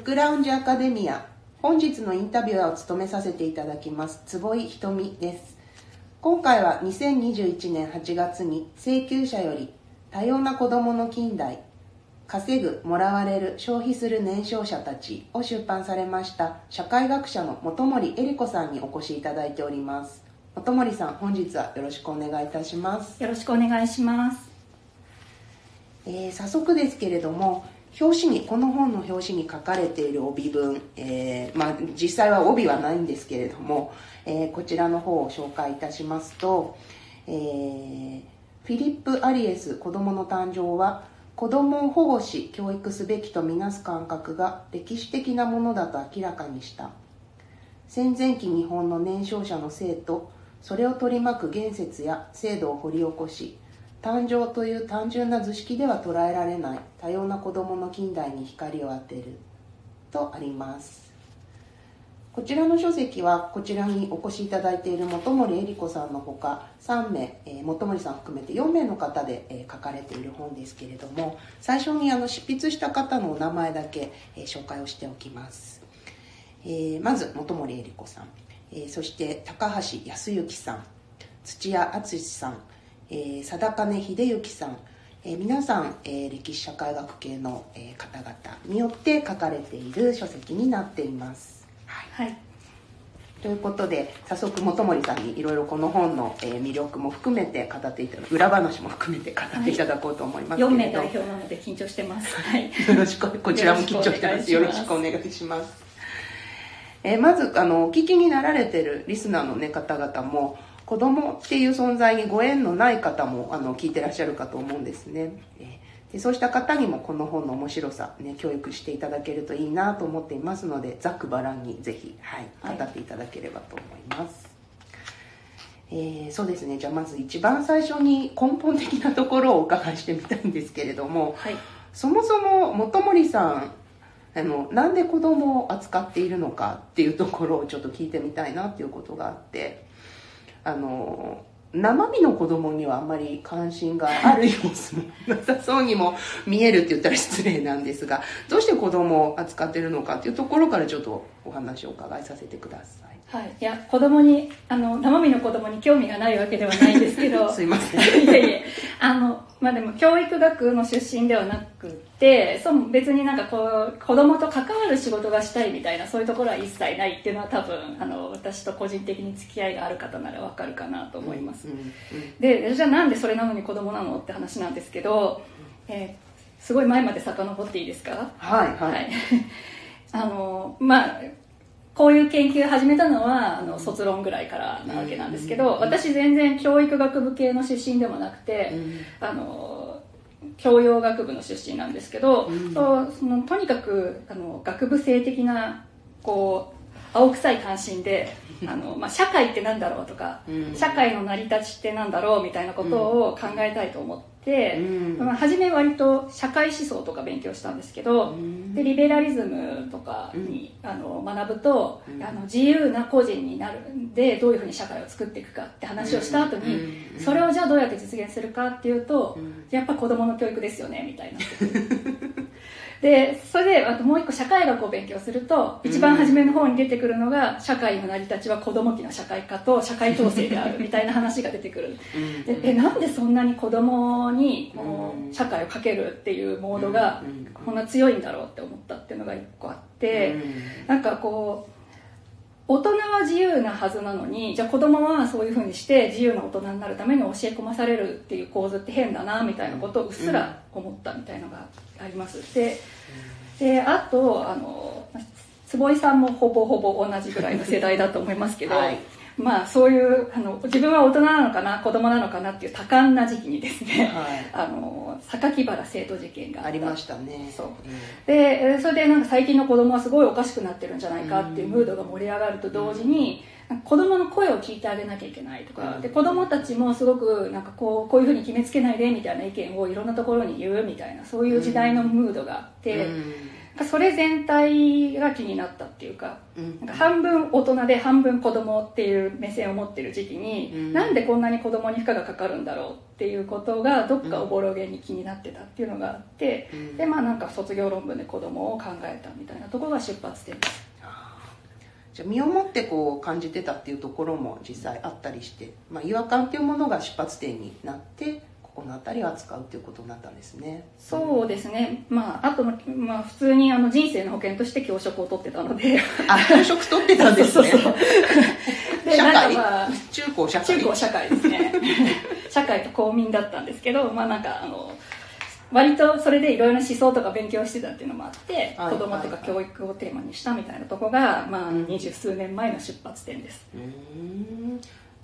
フックラウンジアカデミア。本日のインタビュアーを務めさせていただきます。坪井ひとみです。今回は2021年8月に請求者より多様な子どもの近代稼ぐもらわれる消費する年少者たちを出版されました社会学者の本森恵理子さんにお越しいただいております。本森さん本日はよろしくお願いいたします。よろしくお願いします、えー、早速ですけれども表紙にこの本の表紙に書かれている帯文、えー、まあ、実際は帯はないんですけれども、えー、こちらの方を紹介いたしますと、えー、フィリップ・アリエス子供の誕生は子供を保護し教育すべきとみなす感覚が歴史的なものだと明らかにした。戦前期日本の年少者の生とそれを取り巻く言説や制度を掘り起こし誕生という単純な図式では捉えられない多様な子どもの近代に光を当てる。とあります。こちらの書籍はこちらにお越しいただいている本森恵理子さんのほか3名、えー、本森さん含めて4名の方で、えー、書かれている本ですけれども最初にあの執筆した方のお名前だけ、えー、紹介をしておきます、えー、まず本森恵理子さん、えー、そして高橋康之さん。土屋敦さん。えー、貞金秀幸さん、えー、皆さん、えー、歴史社会学系の、えー、方々によって書かれている書籍になっています。はい、はい。ということで早速本森さんにいろいろこの本の、えー、魅力も含めて語っていただ裏話も含めて語っていただこうと思いますけれど、はい、4名代表なので緊張してます、はい、よろしくこちらも緊張してます。よろしくお願いします。えー、まずあのお聞きになられてるリスナーの、ね、方々も子供っていう存在にご縁のない方もあの聞いてらっしゃるかと思うんですね。でそうした方にもこの本の面白さ、ね、教育していただけるといいなと思っていますのでざっくばらんにぜひ、はい、語っていただければと思います。はい、えー、そうですねじゃあまず一番最初に根本的なところをお伺いしてみたいんですけれども、はい、そもそも本森さんあのなんで子供を扱っているのかっていうところをちょっと聞いてみたいなっていうことがあってあの生身の子供にはあんまり関心がある様子もなさそうにも見えるって言ったら失礼なんですがどうして子供を扱ってるのかっていうところからちょっとお話をお伺いさせてください。はい、いや子供にあの生身の子供に興味がないわけではないんですけどすいませんいえいえあのまあでも教育学の出身ではなくてそ別になんかこう子供と関わる仕事がしたいみたいなそういうところは一切ないっていうのは多分あの私と個人的に付き合いがある方ならわかるかなと思います、うんうんうん、でじゃあなんでそれなのに子供なのって話なんですけど、えー、すごい前まで遡っていいですか？はいはい、はい、あのまあこういう研究始めたのはあの卒論ぐらいからなわけなんですけど、私全然教育学部系の出身でもなくて、あの教養学部の出身なんですけど、そのとにかくあの学部生的なこう青臭い関心で あの、まあ、社会って何だろうとか、社会の成り立ちって何だろうみたいなことを考えたいと思って。、うん、まあ、初め割と社会思想とか勉強したんですけど、うん、でリベラリズムとかに、うん、あの学ぶと、あの自由な個人になるんでどういうふうに社会を作っていくかって話をした後に、それをじゃあどうやって実現するかっていうと、やっぱ子供の教育ですよねみたいな でそれであともう一個社会学を勉強すると一番初めの方に出てくるのが社会の成り立ちは子供期の社会科と社会統制であるみたいな話が出てくるでえなんでそんなに子供にこの社会をかけるっていうモードがこんな強いんだろうって思ったっていうのが一個あってなんかこう大人は自由なはずなのにじゃあ子供はそういうふうにして自由な大人になるために教え込まされるっていう構図って変だなみたいなことをうっすら思ったみたいのがあります。でであとあの坪井さんもほぼほぼ同じぐらいの世代だと思いますけど、はいまあそういうあの自分は大人なのかな子供なのかなっていう多感な時期にですね、はい、あの榊原生徒事件がありましたね。そう、うん、でそれでなんか最近の子供はすごいおかしくなってるんじゃないかっていうムードが盛り上がると同時に、うん、子供の声を聞いてあげなきゃいけないとか、うん、で子供たちもすごくなんかこうこういうふうに決めつけないでみたいな意見をいろんなところに言うみたいなそういう時代のムードがあって、それ全体が気になったっていうかうん。なんか半分大人で半分子供っていう目線を持ってる時期に、うん。なんでこんなに子供に負荷がかかるんだろうっていうことがどっかおぼろげに気になってたっていうのがあって、うん。でまあなんか卒業論文で子供を考えたみたいなところが出発点です。じゃあ身をもってこう感じてたっていうところも実際あったりして、まあ、違和感っていうものが出発点になってここの辺りを扱うっていうことになったんですね。そうですね、まあ、あとの、まあ、普通にあの人生の保険として教職を取ってたので。あ教職取ってたんですね。社会、まあ中高社会？中高社会ですね。社会と公民だったんですけどまあなんかあの割とそれでいろいろな思想とか勉強してたっていうのもあって、はい。子供とかはい教育をテーマにしたみたいなとこが、まあ、うん二十数年前の出発点です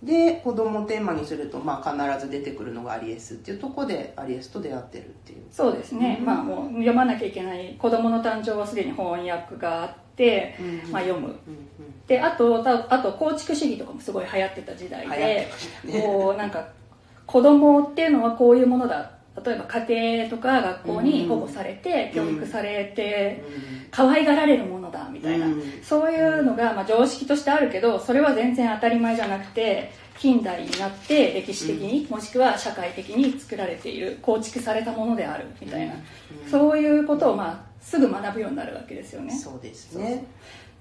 で子供をテーマにすると、まあ、必ず出てくるのがアリエスっていうところでアリエスと出会ってるっていう。そうですね、うん。まあもう読まなきゃいけない子供の誕生はすでに翻訳があって、うん。まあ、読む。うんうんであとたあと構築主義とかもすごい流行ってた時代でね。こうなんか子供っていうのはこういうものだ例えば家庭とか学校に保護されて、うん。教育されて、うん。可愛がられるものだみたいな、うん。そういうのがまあ常識としてあるけどそれは全然当たり前じゃなくて近代になって歴史的に、もしくは社会的に作られている構築されたものであるみたいな、うん。そういうことをまあすぐ学ぶようになるわけですよね。そうですね。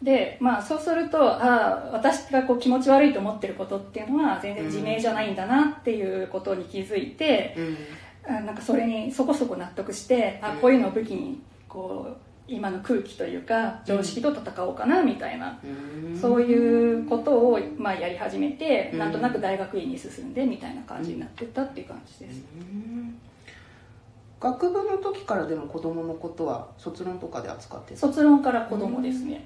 でまあそうするとああ私がこう気持ち悪いと思ってることっていうのは全然自明じゃないんだなっていうことに気づいて、うん。あなんかそれにそこそこ納得してあこういうのを武器にこう今の空気というか常識と戦おうかなみたいな、うん。そういうことを、まあ、やり始めて、うん。なんとなく大学院に進んでみたいな感じになってったっていう感じです、うん。学部の時からでも子供のことは卒論とかで扱ってた卒論から子供ですね、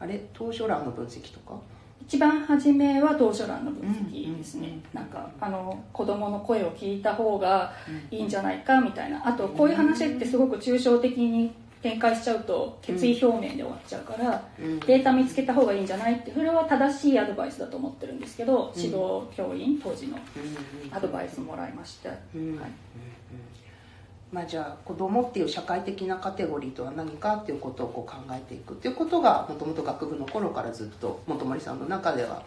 あれ当初欄の分析とか？一番初めは当初欄の分析ですね、うんうんなんかあの子供の声を聞いた方がいいんじゃないかみたいな。あとこういう話ってすごく抽象的に展開しちゃうと決意表明で終わっちゃうから、うん。データ見つけた方がいいんじゃないってそれは正しいアドバイスだと思ってるんですけど、指導教員当時のアドバイスもらいました、うん。はいまあ、じゃあ子供っていう社会的なカテゴリーとは何かっていうことをこう考えていくっていうことがもともと学部の頃からずっと本森さんの中では、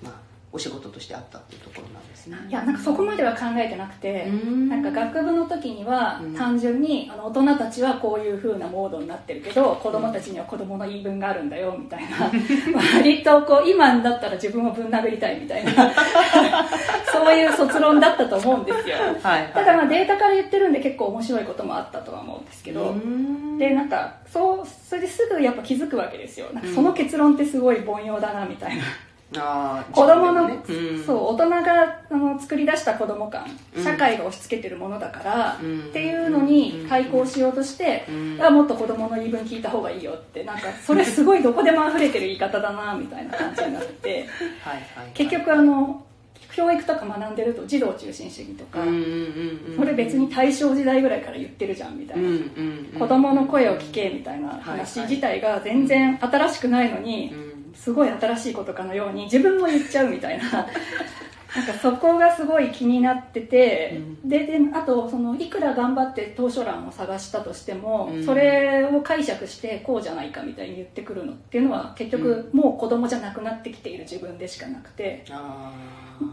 まあ、お仕事としてあったっていうところなんですね。いやなんかそこまでは考えてなくて、うん。なんか学部の時にはうん。単純にあの大人たちはこういう風なモードになってるけど子供たちには子供の言い分があるんだよみたいな。割とこう今だったら自分をぶん殴りたいみたいな そういう卒論だったと思うんですよ。はいはい。ただまあデータから言ってるんで結構面白いこともあったとは思うんですけど、うん。でなんかそうそれですぐやっぱ気づくわけですよ。なんかその結論ってすごい凡庸だなみたいな、子供の、ね。そう大人があの作り出した子供感うん。社会が押し付けてるものだから、うん。っていうのに対抗しようとして、うん。あもっと子供の言い分聞いた方がいいよってなんかそれすごいどこでも溢れてる言い方だなみたいな感じになって 結局あの教育とか学んでると児童中心主義とか、それ別に大正時代ぐらいから言ってるじゃんみたいな、うん。子供の声を聞けみたいな話自体が全然新しくないのに、うんすごい新しいことかのように自分も言っちゃうみたいな。なんかそこがすごい気になってて、でであとそのいくら頑張って当初欄を探したとしても、うん。それを解釈してこうじゃないかみたいに言ってくるのっていうのは結局もう子供じゃなくなってきている自分でしかなくて。あ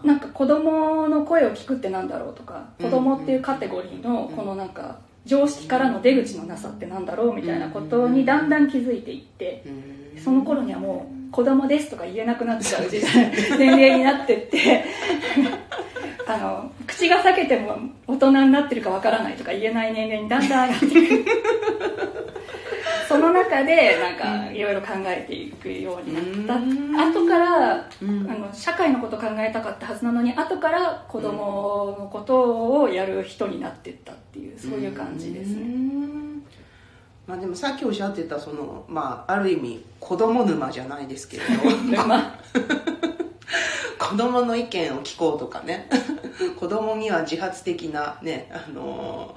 なんか子供の声を聞くってなんだろうとかうん。子供っていうカテゴリーのこのなんか常識からの出口のなさってなんだろうみたいなことにだんだん気づいていってーうんその頃にはもう子供ですとか言えなくなっちゃう時代 年齢になってって。あの口が裂けても大人になってるかわからないとか言えない年齢にだんだん上がっていく その中でなんかいろいろ考えていくようになった。うん。後からうん。あの社会のこと考えたかったはずなのに後から子供のことをやる人になっていったっていうそういう感じですうねんまあ、でもさっきおっしゃってたその、まあ、ある意味子供沼じゃないですけれど。まあ 子供の意見を聞こうとかね。子供には自発的な、ねあの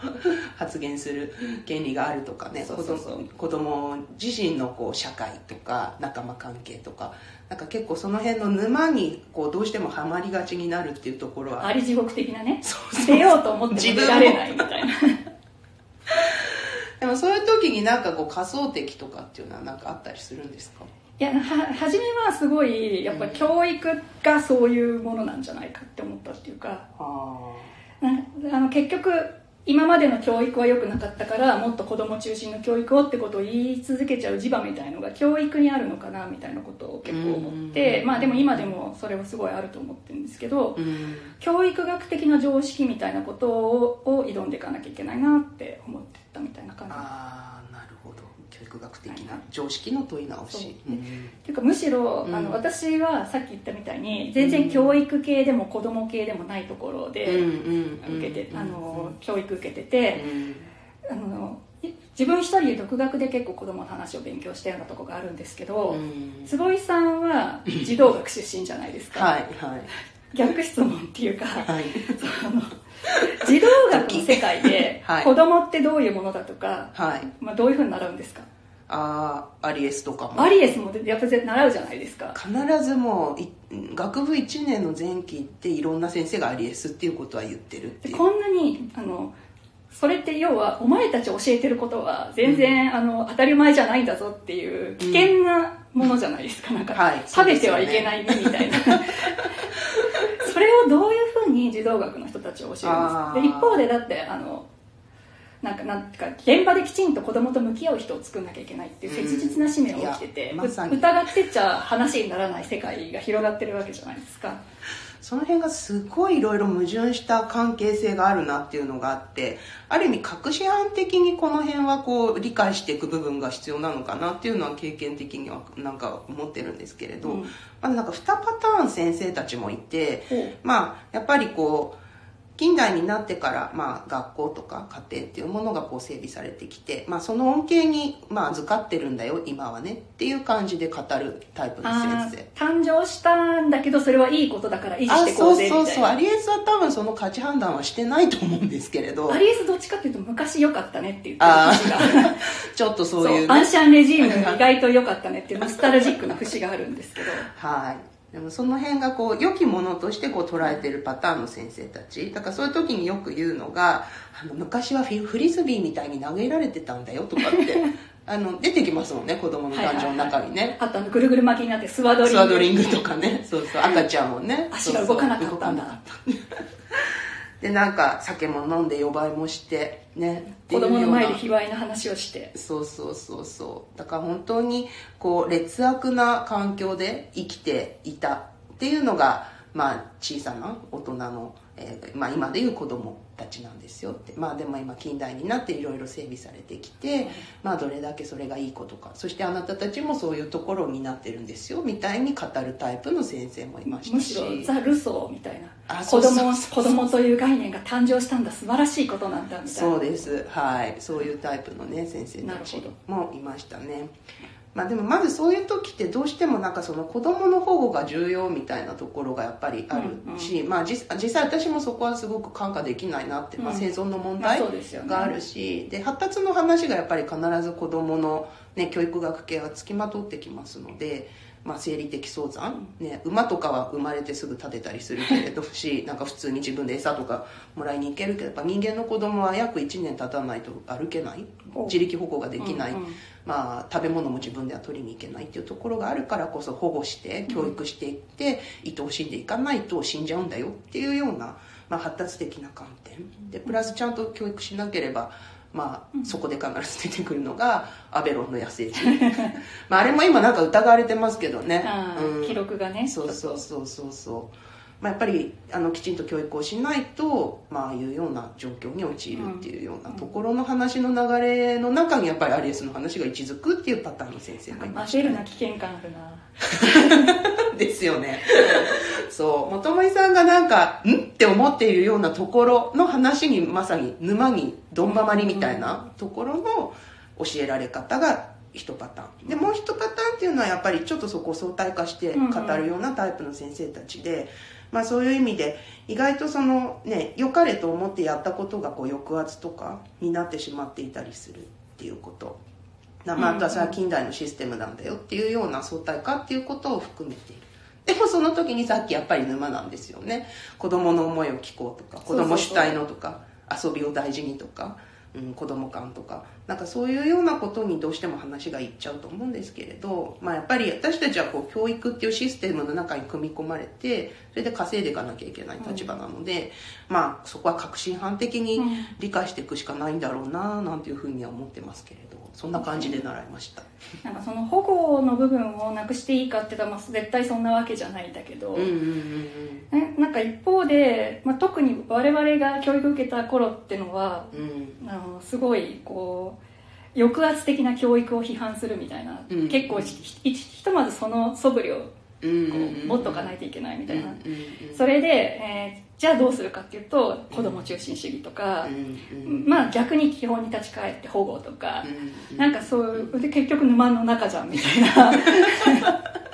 発言する権利があるとかね。そうそうそう。子供自身のこう社会とか仲間関係とか。なんか結構その辺の沼にこうどうしてもハマりがちになるっていうところは。あり地獄的なね。そう。出ようと思っても出られないみたいな でもそういう時になんかこう仮想敵とかっていうのはなんかあったりするんですか？いやは初めはすごいやっぱり教育がそういうものなんじゃないかって思ったっていうか、うん、あの結局今までの教育は良くなかったからもっと子供中心の教育をってことを言い続けちゃう磁場みたいのが教育にあるのかなみたいなことを結構思って、まあでも今でもそれはすごいあると思ってるんですけど、教育学的な常識みたいなことを挑んでいかなきゃいけないなって思ってたみたいな感じ学的な常識の問い直し、ていうかむしろ、あの私はさっき言ったみたいに全然教育系でも子供系でもないところで受けて、あの教育受けてて、あの自分一人で独学で結構子供の話を勉強したようなとこがあるんですけど、坪井さんは児童学出身じゃないですか。はいはい。逆質問っていうか、はい、その児童学の世界で子供ってどういうものだとか、はい、まあ、どういうふうに習うんですか？ああアリエスとかも。アリエスもやっぱり習うじゃないですか。必ずもう学部1年の前期っていろんな先生がアリエスっていうことは言ってるってこんなにあのそれって要はお前たち教えてることは全然、うん、あの当たり前じゃないんだぞっていう危険なものじゃないですか、うん、なんか、はい、食べてはいけないねみたいな。それをどういうふうに児童学の人たちは教えるんですか？で一方でだってあのなんかなんか現場できちんと子供と向き合う人を作んなきゃいけないっていう切実な使命が起きてて、うんま、疑ってちゃ話にならない世界が広がってるわけじゃないですか。その辺がすごいいろいろ矛盾した関係性があるなっていうのがあってある意味隠し犯的にこの辺はこう理解していく部分が必要なのかなっていうのは経験的にはなんか思ってるんですけれど、うん、まあ、なんか2パターン先生たちもいて、まあやっぱりこう近代になってから、まあ、学校とか家庭っていうものがこう整備されてきて、まあ、その恩恵に、まあ、預かってるんだよ今はねっていう感じで語るタイプの先生。誕生したんだけどそれはいいことだから維持してこうぜみたいな。そうそう。そうアリエスは多分その価値判断はしてないと思うんですけれど。アリエスどっちかっていうと昔良かったねって言ってる節が。ちょっとそういう、ね、アンシャンレジーム意外と良かったねっていうノスタルジックな節があるんですけど。はいでもその辺がこう良きものとしてこう捉えてるパターンの先生たち。だからそういう時によく言うのがあの昔はフリスビーみたいに投げられてたんだよとかって あの出てきますもんね子供の感情の中にね、はいはいはい、あとあのぐるぐる巻きになってスワドリング。スワドリングとかね。そうそう赤ちゃんもね。足が動かなかったんだでなんか酒も飲んで呼ばいもしてね子供の前で卑猥な話をして。そうそうそうそう。だから本当にこう劣悪な環境で生きていたっていうのがまあ小さな大人の、えーまあ、今でいう子供たちなんですよって。まあでも今近代になっていろいろ整備されてきて、まあどれだけそれがいいことか。そしてあなたたちもそういうところを担ってるんですよ。みたいに語るタイプの先生もいましたし。むしろザ・ルソーみたいな。子供子供という概念が誕生したんだ。素晴らしいことなんだみたいな。そうです。はい。そういうタイプのね先生たちもいましたねまあ、でもまずそういう時ってどうしてもなんかその子供の保護が重要みたいなところがやっぱりあるし、うんうん、まあ、実際私もそこはすごく感化できないなって、まあ、生存の問題があるし、で発達の話がやっぱり必ず子供のね、教育学系はつきまとってきますので。まあ、生理的早産、ね、馬とかは生まれてすぐ立てたりするけれどし なんか普通に自分で餌とかもらいに行けるけどやっぱ人間の子供は約1年経たないと歩けない。自力保護ができない、うんうん、まあ、食べ物も自分では取りに行けないっていうところがあるからこそ保護して教育していって愛おしんでいかないと死んじゃうんだよっていうような、まあ、発達的な観点。でプラスちゃんと教育しなければまあ、そこで必ず出てくるのがアベロンの野生児。まああれも今なんか疑われてますけどね、うん、記録がね。そうそうそうそうそうまあ、やっぱりあのきちんと教育をしないと、まあ、あいうような状況に陥るっていうようなところの話の流れの中にやっぱりアリエスの話が位置づくっていうパターンの先生がいました、ね、焦るな危険感あるなですよね。そう。元森さんがなんかん？って思っているようなところの話にまさに沼にどんばまりみたいなところの教えられ方が一パターン。でもう一パターンっていうのはやっぱりちょっとそこを相対化して語るようなタイプの先生たちで、まあ、そういう意味で意外とそのね良かれと思ってやったことがこう抑圧とかになってしまっていたりするっていうこと。まあ、あとはそれは近代のシステムなんだよっていうような相対化っていうことを含めて。いるでもその時にさっきやっぱり沼なんですよね。子供の思いを聞こうとか子供主体のとか遊びを大事にとかうん、子供感とかなんかそういうようなことにどうしても話がいっちゃうと思うんですけれど、まあ、やっぱり私たちはこう教育っていうシステムの中に組み込まれてそれで稼いでいかなきゃいけない立場なので、うん、まあそこは確信犯的に理解していくしかないんだろうななんていうふうには思ってますけれどそんな感じで習いました、なんかその保護の部分をなくしていいかって言ったら、まあ、絶対そんなわけじゃないんだけど、うんうんうん、なんか一方で、まあ、特に我々が教育受けた頃っていうのは、うん、あのすごいこう抑圧的な教育を批判するみたいな、うん、結構ひひとまずその素振りをこう持っとかないといけないみたいな、それで、えー、じゃあどうするかっていうと子供中心主義とか、まあ逆に基本に立ち返って保護とか、なんかそうで結局沼の中じゃんみたいな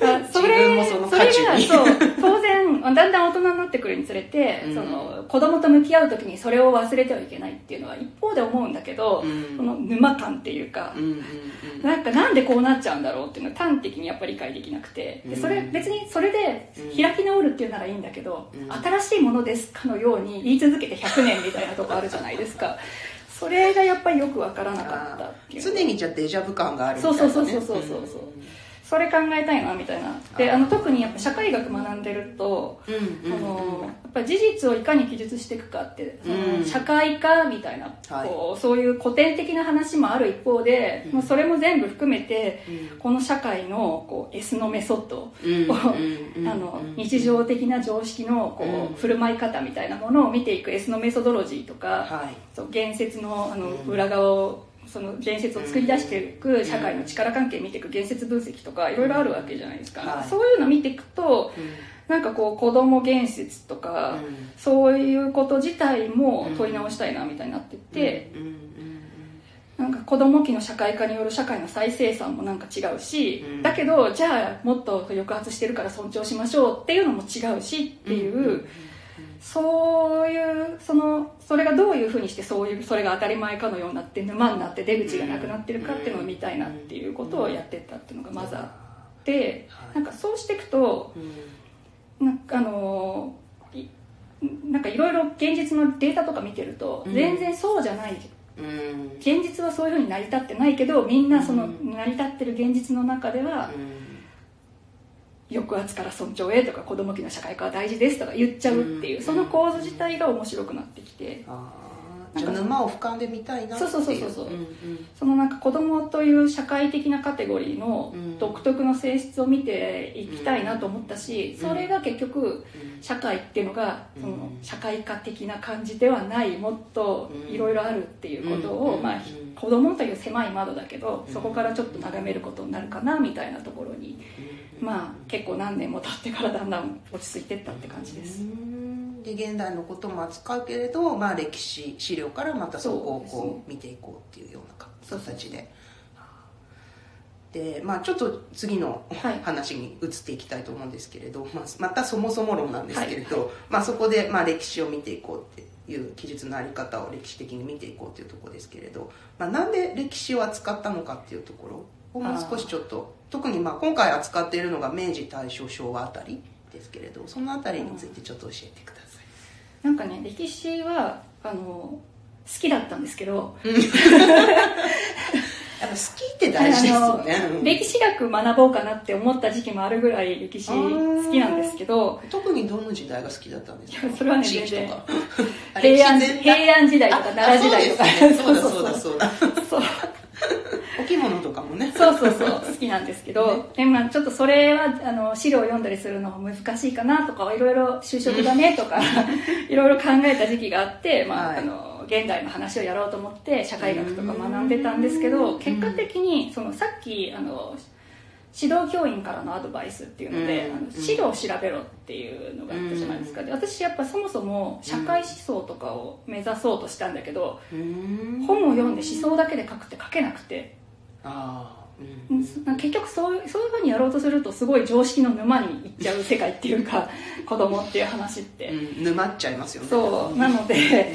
なんか それそれがそう当然だんだん大人になってくるにつれて、うん、その子供と向き合う時にそれを忘れてはいけないっていうのは一方で思うんだけど、うん、その沼感っていうか、うんうんうん、なんかなんでこうなっちゃうんだろうっていうのは端的にやっぱり理解できなくて。でそれ別にそれで開き直るっていうならいいんだけど、新しいものですかのように言い続けて100年みたいなとこあるじゃないですか。それがやっぱりよく分からなかったっていう。常にじゃデジャブ感があるみたいな、ね、そうそうそうそうそうそう、それ考えたいなみたいな。であの特にやっぱ社会学学んでると、うんうん、のやっぱ事実をいかに記述していくかって社会科みたいな、はい、こうそういう古典的な話もある一方で、うん、それも全部含めて、うん、この社会のこう S のメソッドを、うん、あの日常的な常識のこう、振る舞い方みたいなものを見ていく S のメソドロジーとか、はい、そう言説のあの裏側をその言説を作り出していく社会の力関係見ていく言説分析とかいろいろあるわけじゃないですか、はい、そういうの見ていくと、なんかこう子供言説とか、そういうこと自体も問い直したいなみたいになってて、なんか子供期の社会化による社会の再生産もなんか違うし、だけどじゃあもっと抑圧してるから尊重しましょうっていうのも違うしっていう、そういうそのそれがどういうふうにしてそういうそれが当たり前かのようになって沼になって出口がなくなってるかっていうのを見たいなっていうことをやってったっていうのがまずあってなんかそうしていくとなんかあのなんかいろいろ現実のデータとか見てると全然そうじゃない現実はそういうふうに成り立ってないけどみんなその成り立ってる現実の中では抑圧から尊重へとか子供期の社会化は大事ですとか言っちゃうっていう、その構図自体が面白くなってきて。じゃ沼を俯瞰で見たいなっていう。そうそうそうそう、う。んうん、そのなんか子供という社会的なカテゴリーの独特の性質を見ていきたいなと思ったし、それが結局社会っていうのがその社会科的な感じではないもっといろいろあるっていうことを、まあ、子供という狭い窓だけどそこからちょっと眺めることになるかなみたいなところに。まあ結構何年も経ってからだんだん落ち着いてったって感じです。で現代のことも扱うけれど、まあ、歴史資料からまたそこをこう見ていこうっていうような形で。でまあ、ちょっと次の話に移っていきたいと思うんですけれど、はい、まあ、またそもそも論なんですけれど、はい、まあ、そこでまあ歴史を見ていこうっていう記述の在り方を歴史的に見ていこうというところですけれど、まあ、なんで歴史を扱ったのかっていうところをもう少しちょっと。特にまあ今回扱っているのが明治大正昭和あたりですけれどそのあたりについてちょっと教えてください、なんかね歴史はあの好きだったんですけど。やっぱ好きって大事ですよね、歴史学学ぼうかなって思った時期もあるぐらい歴史好きなんですけど。特にどの時代が好きだったんですか？それはね全然。平安平安時代とか奈良時代とかそうだそうだそうだそうお着物とかもね。そうそうそう好きなんですけど、ね、でまあ、ちょっとそれはあの資料を読んだりするのも難しいかなとかいろいろ就職だねとかいろいろ考えた時期があって、まあ、はい、あの現代の話をやろうと思って社会学とか学んでたんですけど結果的にそのさっきあの指導教員からのアドバイスっていうので、うん、あの資料を調べろっていうのがあったじゃないですか、うん、で私やっぱそもそも社会思想とかを目指そうとしたんだけど、うん、本を読んで思想だけで書くって書けなくてあうん、結局そうそういうふうにやろうとするとすごい常識の沼に行っちゃう世界っていうか 子供っていう話って、沼っちゃいますよね。そうなので、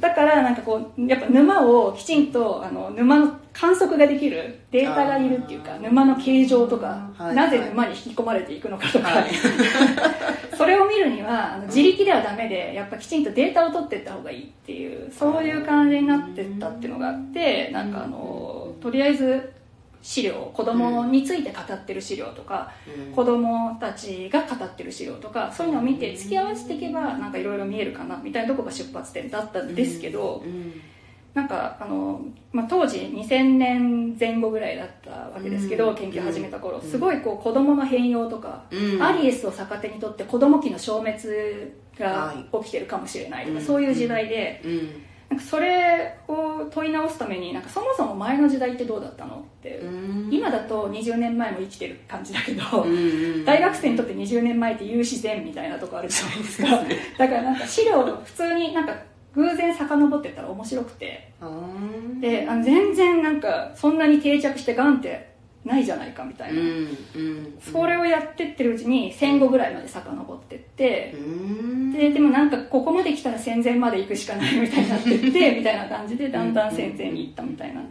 だからなんかこうやっぱ沼をきちんとあの沼の観測ができるデータがいるっていうか沼の形状とか、はい。なぜ沼に引き込まれていくのかとか、はい。それを見るにはあの自力ではダメでやっぱきちんとデータを取っていった方がいいっていうそういう感じになってったっていうのがあってなんかあのとりあえず資料子供について語ってる資料とか、うん。子供たちが語ってる資料とかそういうのを見て付き合わせていけばなんかいろいろ見えるかなみたいなとこが出発点だったんですけど、うん。なんかあの、まあ、当時2000年前後ぐらいだったわけですけど、うん。研究始めた頃、うん。すごいこう子供の変容とか、うん。アリエスを逆手にとって子供期の消滅が起きてるかもしれないとか、はいそういう時代で、うんなんかそれを問い直すためになんかそもそも前の時代ってどうだったのって、うん。今だと20年前も生きてる感じだけど、うん大学生にとって20年前って有自然みたいなとこあるじゃないですか。だからなんか資料を普通になんか偶然遡ってったら面白くて。であの全然なんかそんなに定着してガンってないじゃないかみたいな、うんうんそれをやってってるうちに戦後ぐらいまで遡ってってう、ん。ででもなんかここまで来たら戦前まで行くしかないみたいになってって みたいな感じでだんだん戦前に行ったみたいな。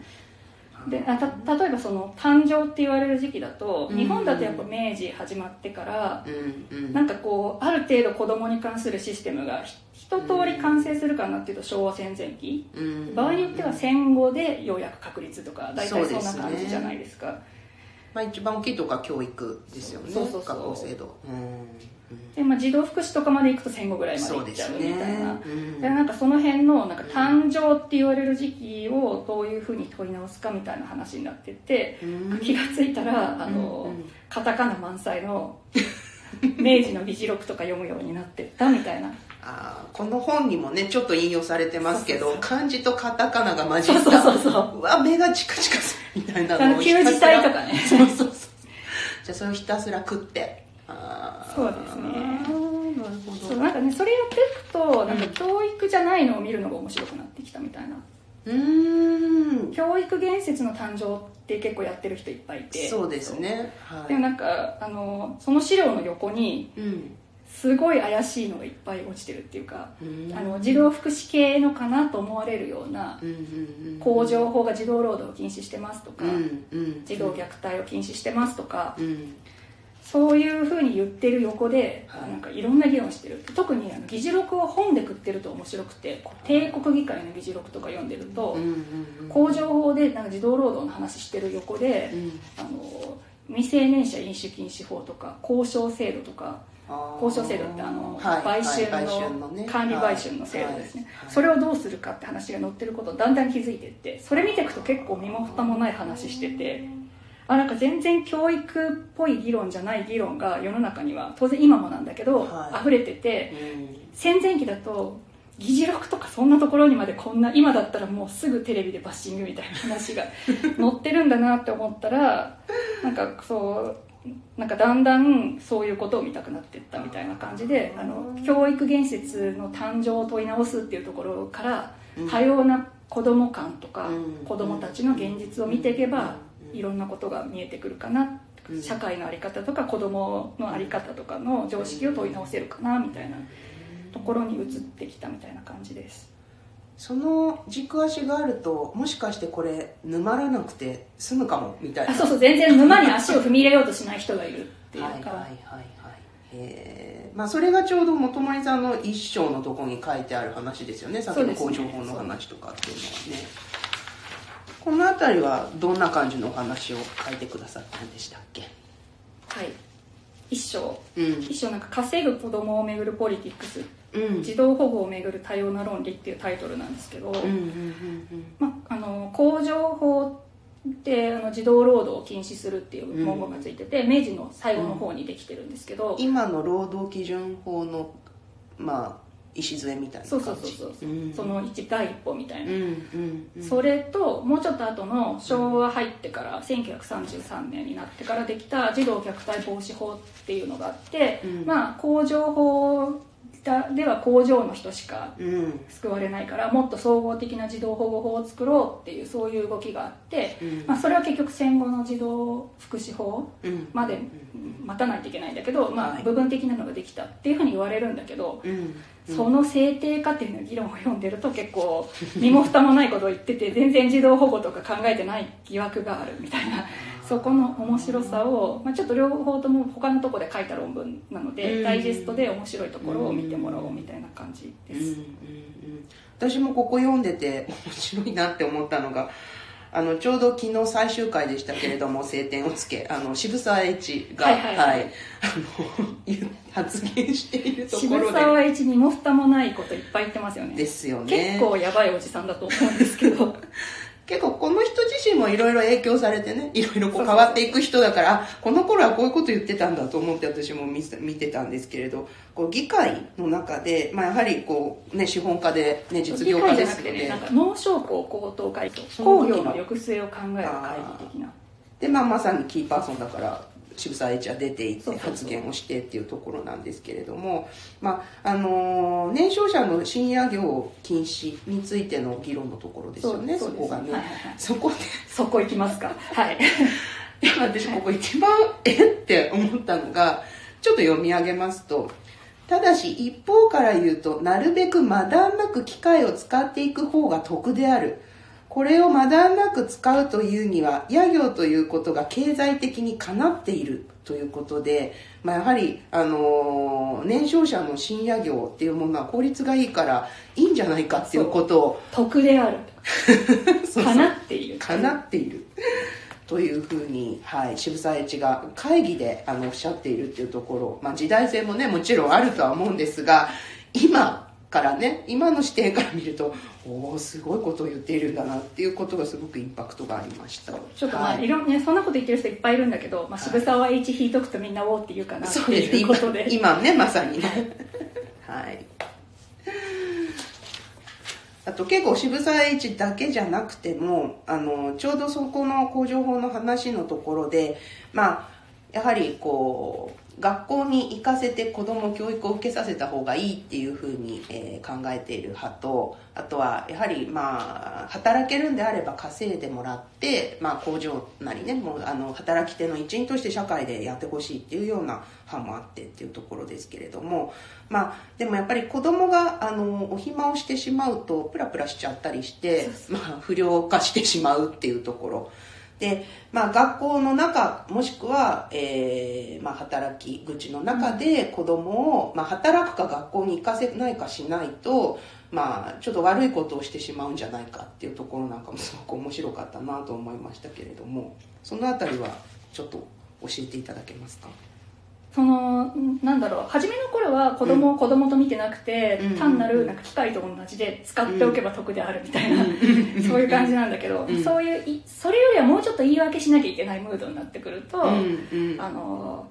であた例えばその誕生って言われる時期だとうん。日本だとやっぱ明治始まってからうんうん。なんかこうある程度子供に関するシステムがひ一通り完成するかなっていうと昭和戦前期。うん。場合によっては戦後でようやく確立とか大体そんな感じじゃないですかまあ一番大きいとこは教育ですよね。そうそうそう学校制度。うん。で、まあ、児童福祉とかまで行くと戦後ぐらいまで行っちゃうみたいな、うん。でなんかその辺のなんか誕生って言われる時期をどういうふうに問い直すかみたいな話になってて、うん。気がついたらあの、うんうん。カタカナ満載の明治の議事録とか読むようになってったみたいなあーこの本にもねちょっと引用されてますけど漢字とカタカナが混じったそうそうそうわ目がチカチカするみたいなあの旧字体とかね。そうそうそう。じゃあそれをひたすら食って。あーそうですね。なるほど。そうなんかねそれやっていくとなんか教育じゃないのを見るのが面白くなってきたみたいな。うーん。教育言説の誕生って結構やってる人いっぱいいて。そうですねはいでもなんかあのその資料の横にうんすごい怪しいのがいっぱい落ちてるっていうかうん。あの児童福祉系のかなと思われるような工場法が児童労働を禁止してますとか児童虐待を禁止してますとかうん。そういうふうに言ってる横ではいなんかいろんな議論してる特にあの議事録を本で食ってると面白くて帝国議会の議事録とか読んでると工場法でなんか児童労働の話してる横でうん。あの未成年者飲酒禁止法とか交渉制度とか交渉制度ってあの、はい売春はい売春のね。管理売春の制度ですね、それをどうするかって話が載ってることをだんだん気づいていってそれ見ていくと結構身も蓋もない話しててあなんか全然教育っぽい議論じゃない議論が世の中には当然今もなんだけど、はい。溢れててうん。戦前期だと議事録とかそんなところにまでこんな今だったらもうすぐテレビでバッシングみたいな話が載ってるんだなって思ったらなんかそうなんかだんだんそういうことを見たくなっていったみたいな感じであの教育言説の誕生を問い直すっていうところからうん。多様な子供観とかうん。子供たちの現実を見ていけばうん。いろんなことが見えてくるかな。うん。社会の在り方とか子供の在り方とかの常識を問い直せるかなみたいなところに移ってきたみたいな感じですその軸足があるともしかしてこれ沼らなくて済むかもみたいな。あそうそう全然沼に足を踏み入れようとしない人がいるっていう。か、はいはいはいはい。えー。まあ、それがちょうど元森さんの一章のところに書いてある話ですよね。さっきの工場法の話とかっていうのはね。この辺りはどんな感じのお話を書いてくださったんでしたっけ？はい。一章。うん。一章なんか稼ぐ子供をめぐるポリティックスうん。児童保護をめぐる多様な論理っていうタイトルなんですけど、工場法ってあの児童労働を禁止するっていう文言がついてて、明治の最後の方にできてるんですけど、今の労働基準法のまあ礎みたいなそ感じ。うそうそうそう、う。ん。その一第一歩みたいな、うんうんうん。それともうちょっと後の昭和入ってから1933年になってからできた児童虐待防止法っていうのがあって、うん。まあ工場法では工場の人しかうん。救われないからもっと総合的な児童保護法を作ろうっていうそういう動きがあって、うん。まあ、それは結局戦後の児童福祉法うん。まで待たないといけないんだけど、まあ、はい。部分的なのができたっていうふうに言われるんだけど、うん。その制定かっていうの議論を読んでると結構身も蓋もないことを言ってて全然児童保護とか考えてない疑惑があるみたいなそこの面白さを、まあ、ちょっと両方とも他のとこで書いた論文なので、うん。ダイジェストで面白いところを見てもらおうみたいな感じです、うんうんうん。私もここ読んでて面白いなって思ったのがあのちょうど昨日最終回でしたけれども「晴天をつけ」あの渋沢栄一が、はいはいはい。あの発言しているとこ渋ろで。沢栄一にも蓋もないこといっぱい言ってますよね。ですよね。結構やばいおじさんだと思うんですけど 結構この人自身もいろいろ影響されてねいろいろ変わっていく人だからあこの頃はこういうこと言ってたんだと思って私も見てたんですけれどこう議会の中で、まあ、やはりこう、ね、資本家で、ね、実業家ですので。ゃなくてねなんか農商工高等会と工業の抑制を考える会議的な。で、まあ、まさにキーパーソンだから渋沢栄一は出ていって発言をしてっていうところなんですけれども、まああのー年少者の深夜業禁止についての議論のところですよね。そこがね、はいはいはい。そこで。そこ行きますか。はい。で私ここ一番えって思ったのがちょっと読み上げますとただし一方から言うとなるべくまだんなく機械を使っていく方が得であるこれをまだんなく使うというには野業ということが経済的にかなっているということで、まあ、やはり、あのー年少者の深夜業っていうものは効率がいいからいいんじゃないかっていうことを得である。そうそう。かなっている。かなっているというふうに、はい、渋沢栄一が会議であのおっしゃっているっていうところ、まあ、時代性もねもちろんあるとは思うんですが今からね今の視点から見るとおおすごいことを言っているんだなっていうことがすごくインパクトがありました。ちょっとまあ、はい。いろんね、そんなこと言ってる人いっぱいいるんだけど、まあ、渋沢栄一引いとくとみんなおーって言うかなっていうことで。今今ねまさにね。はい。あと結構渋沢栄一だけじゃなくてもあのちょうどそこの工場法の話のところでまあやはりこう学校に行かせて子供教育を受けさせた方がいいっていうふうに、えー考えている派とあとはやはりまあ働けるんであれば稼いでもらって、まあ、工場なりねもうあの働き手の一員として社会でやってほしいっていうような派もあってっていうところですけれどもまあでもやっぱり子供があのお暇をしてしまうとプラプラしちゃったりしてまあ、不良化してしまうっていうところで、まあ、学校の中もしくは、えーまあ、働き口の中で子供を、まあ、働くか学校に行かせないかしないと、まあ、ちょっと悪いことをしてしまうんじゃないかっていうところなんかもすごく面白かったなと思いましたけれどもそのあたりはちょっと教えていただけますか？そのんなんだろう初めの頃は子供を子供と見てなくて、うん。単なるなんか機械と同じで使っておけば得であるみたいな、そういう感じなんだけど、うん。そういういそれよりはもうちょっと言い訳しなきゃいけないムードになってくると、うん。うん。あの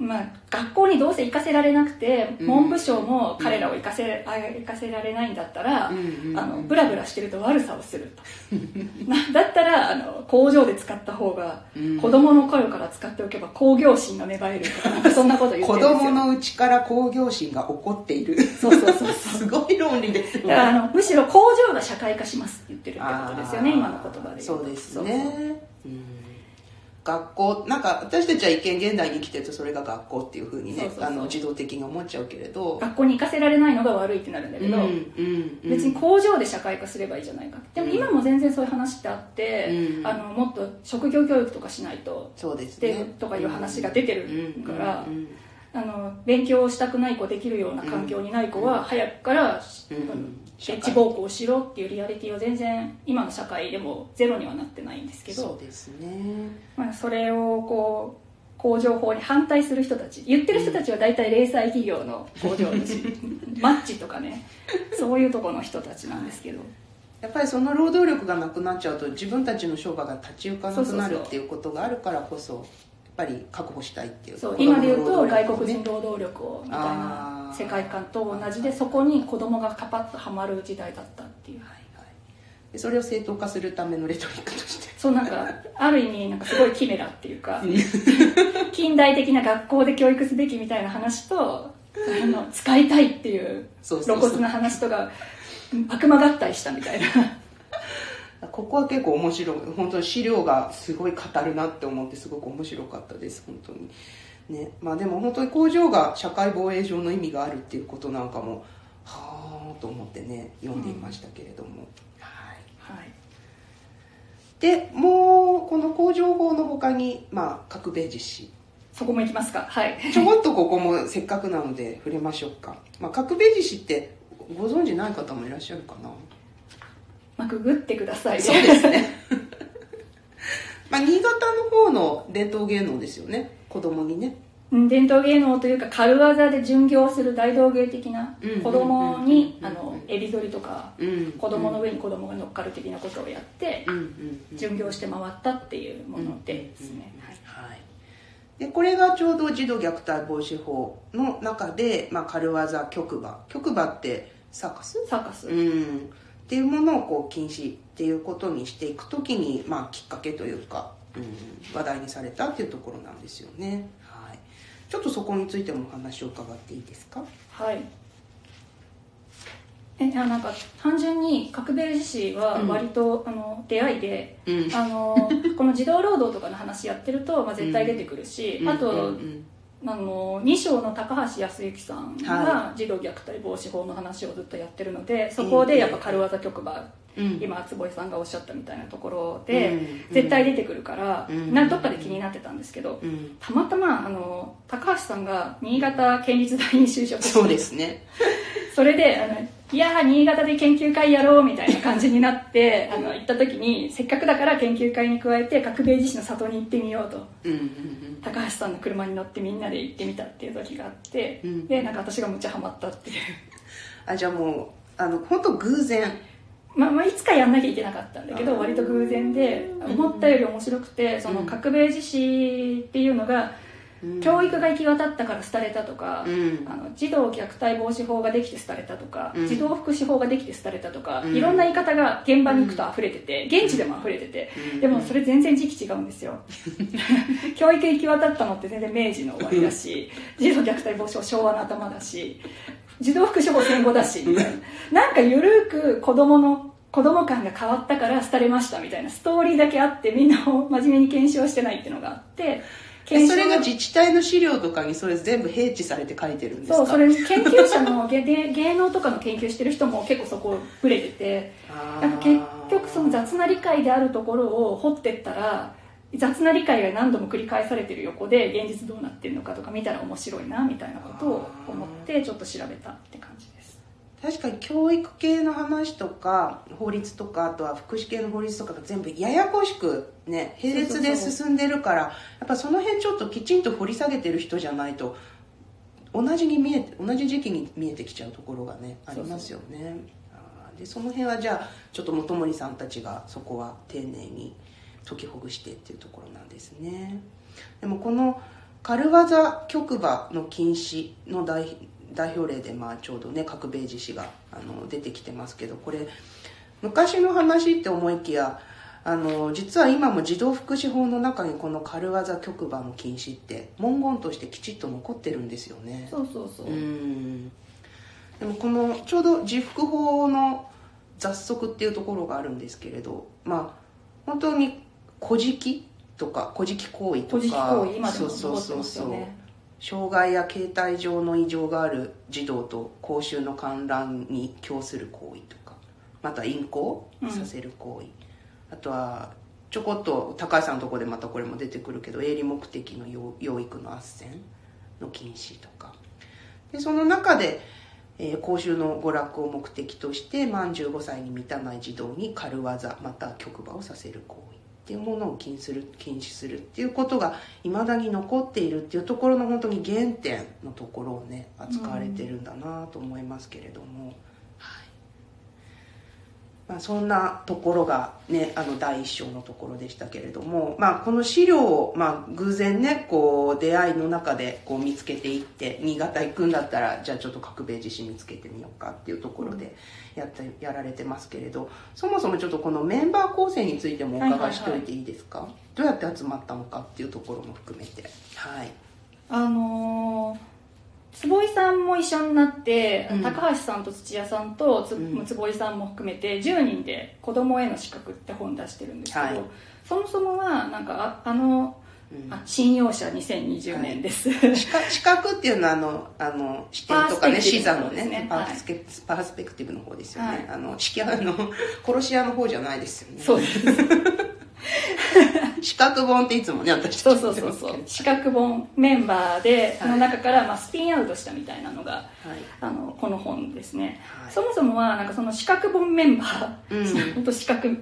まあ、学校にどうせ行かせられなくて、うん。文部省も彼らを行かせ,、あ行かせられないんだったら、うんうんあのブラブラしてると悪さをすると。なだったらあの工場で使った方が、うん。子供の頃から使っておけば工業心が芽生えるとかなんか そんなこと言って子るんですよ。供のうちから工業心が起こっている。そうそうそう すごい論理ですよだからあねのむしろ工場が社会化しますって言ってるってことですよね今の言葉でそうですそうねうん学校なんか私たちは一見現代に生きてるとそれが学校っていうふうにね自動的に思っちゃうけれど。学校に行かせられないのが悪いってなるんだけど、うんうんうん。別に工場で社会化すればいいじゃないかでも今も全然そういう話ってあって、うん。あのもっと職業教育とかしないとそうですでねとかいう話が出てるからうんうんあの勉強したくない子できるような環境にない子は早くからうんうんエッジ暴行しろっていうリアリティは全然今の社会でもゼロにはなってないんですけどそうですね。まあ、それをこう工場法に反対する人たち言ってる人たちは大体零細企業の工場主マッチとかねそういうところの人たちなんですけど。やっぱりその労働力がなくなっちゃうと自分たちの商売が立ち行かなくなるっていうことがあるからこそぱり確保したいっていうそう今で言うと外国人労働力をみたいあなー。世界観と同じでそこに子供がカパッとはまる時代だったっていう。はいはい。でそれを正当化するためのレトリックとして。そうなんかある意味なんかすごいキメラっていうか 近代的な学校で教育すべきみたいな話とあの使いたいっていう。露骨な話とか悪魔合体したみたいなここは結構面白い本当に資料がすごい語るなって思ってすごく面白かったです本当に。ねまあでも本当に工場が社会防衛上の意味があるっていうことなんかもはあと思ってね読んでいましたけれども、はい。はい。でもうこの工場法の他にまあ核米実施。そこも行きますか。はい。ちょこっとここもせっかくなので触れましょうか、まあ、核米実施ってご存知ない方もいらっしゃるかなまあくぐってくださいそうですね。まあ新潟の方の伝統芸能ですよね。子供にね。うん伝統芸能というか軽技で巡業する大道芸的なうん子供にうんあのエビ反りとかうん子供の上に子供が乗っかる的なことをやって巡業して回ったっていうものでですね、はいはい、でこれがちょうど児童虐待防止法の中で、まあ、軽技局馬局馬ってサーカス？サーカス、うん、っていうものをこう禁止っていうことにしていくときに、まあ、きっかけというか、うん、話題にされたっていうところなんですよね、はい、ちょっとそこについてもお話を伺っていいですか？はい。えいやなんか単純に角兵衛自身は割と、あの出会いで、うん。あのこの児童労働とかの話やってると、まあ、絶対出てくるし、あと、うん。うんあの2章の高橋康之さんはが児童虐待防止法の話をずっとやってるのでそこでやっぱ軽技局場、うん。今坪井さんがおっしゃったみたいなところで、うん。絶対出てくるから、うん。などっかで気になってたんですけど、うん。たまたまあの高橋さんが新潟県立大に就職してそうですね。それであのいやー新潟で研究会やろうみたいな感じになってあの行った時にせっかくだから研究会に加えて角兵衛自身の里に行ってみようと。うんうん高橋さんの車に乗ってみんなで行ってみたっていう時があって、うんでなんか私がむっちゃハマったっていう。あじゃあもうあの本当偶然。まあ、まあいつかやんなきゃいけなかったんだけど割と偶然で思ったより面白くてそのうん。角兵衛自身っていうのがうん教育が行き渡ったから廃れたとか、うん。あの児童虐待防止法ができて廃れたとか、うん。児童福祉法ができて廃れたとか、うん。いろんな言い方が現場に行くと溢れてて現地でも溢れてて、うん。でもそれ全然時期違うんですよ。教育行き渡ったのって全然明治の終わりだし児童虐待防止法昭和の頭だし児童福祉法戦後だしみたいな。なんかゆるく子供の子供感が変わったから廃れましたみたいなストーリーだけあってみんなを真面目に検証してないっていうのがあってそれが自治体の資料とかにそれ全部併記されて書いてるんですか？そうそれ研究者の芸能とかの研究してる人も結構そこぶれててなんか結局その雑な理解であるところを掘ってったら雑な理解が何度も繰り返されてる横で現実どうなってるのかとか見たら面白いなみたいなことを思ってちょっと調べたって感じ確かに教育系の話とか法律とかあとは福祉系の法律とかが全部ややこしくね並列で進んでるからやっぱその辺ちょっときちんと掘り下げてる人じゃないと同じに見えて同じ時期に見えてきちゃうところがねありますよね。でその辺はじゃあちょっと本森さんたちがそこは丁寧に解きほぐしてっていうところなんですね。でもこの軽技局馬の禁止の代代表例でまあちょうどね角兵衛自氏があの出てきてますけどこれ昔の話って思いきやあの実は今も児童福祉法の中にこの軽技局馬の禁止って文言としてきちっと残ってるんですよね。そうそうそう、うん。でもこのちょうど自服法の雑則っていうところがあるんですけれどまあ本当に小じとか小じ行為とか行為今でもそうそう残ってますよね障害や形態上の異常がある児童と公衆の観覧に供する行為とかまた淫行させる行為、あとはちょこっと高橋さんのところでまたこれも出てくるけど営利目的の養育の斡旋の禁止とか。でその中で、えー公衆の娯楽を目的として満15歳に満たない児童に軽技または局馬をさせる行為。っていうものを禁する禁止するっていうことがいまだに残っているっていうところの本当に原点のところをね扱われてるんだなと思いますけれども、うんまあ、そんなところがねあの第一章のところでしたけれども、まあ、この資料を、まあ、偶然ねこう出会いの中でこう見つけていって新潟行くんだったらじゃあちょっと角兵衛自身見つけてみようかっていうところでやったやられてますけれどそもそもちょっとこのメンバー構成についてもお伺いしておいていいですか、どうやって集まったのかっていうところも含めて。はい。あのー坪井さんも一緒になって、うん。高橋さんと土屋さんとつうん。坪井さんも含めて10人で子供への資格って本出してるんですけど、はい。そもそもはなんかああのうん。あ信用者2020年です、資格資格っていうのはあのあの視点とかね視座のね。ねパースペパースペクティブの方ですよね、はい。あの式あの 殺し屋の方じゃないですよね。そうです 資格本っていつもね私そうそうそうそう。資格本メンバーで、はい。の中から、まあ、スピンアウトしたみたいなのがはい。あのこの本ですね、はい。そもそもはなんかその資格本メンバー、うん。本当資格う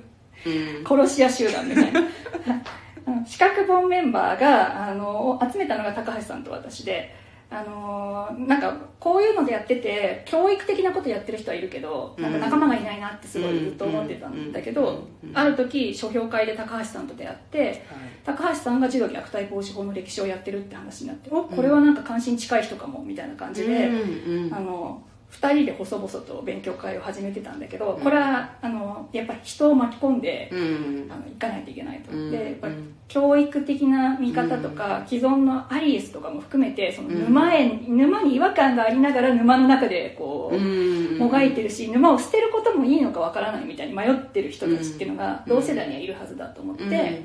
ん。殺し屋集団みたいな。うん。資格本メンバーがあの集めたのが高橋さんと私であのなんかこういうのでやってて教育的なことやってる人はいるけどなんか仲間がいないなってすごいずっと思ってたんだけど、ある時書評会で高橋さんと出会って高橋さんが児童虐待防止法の歴史をやってるって話になっておこれはなんか関心近い人かもみたいな感じで、うん。うん。あの2人で細々と勉強会を始めてたんだけどこれはあのやっぱり人を巻き込んで、うん。あの行かないといけないと、うん。でやっぱ教育的な見方とか、既存のアリエスとかも含めてその沼へ、沼に違和感がありながら沼の中でこう、うん。もがいてるし沼を捨てることもいいのかわからないみたいに迷ってる人たちっていうのがうん。同世代にはいるはずだと思って、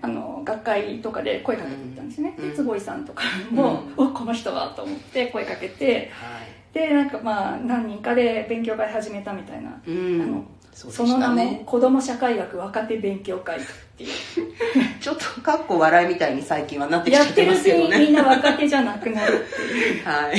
あの学会とかで声かけていったんですね、うん。で坪井さんとかも、おこの人はと思って声かけてはいでなんかまあ何人かで勉強会始めたみたいな、うん。あのそうでその名も子ども社会学若手勉強会っていう。ちょっとかっこ笑いみたいに最近はなってきちゃってやってるうちますけどねにみんな若手じゃなくなるっていう。はい。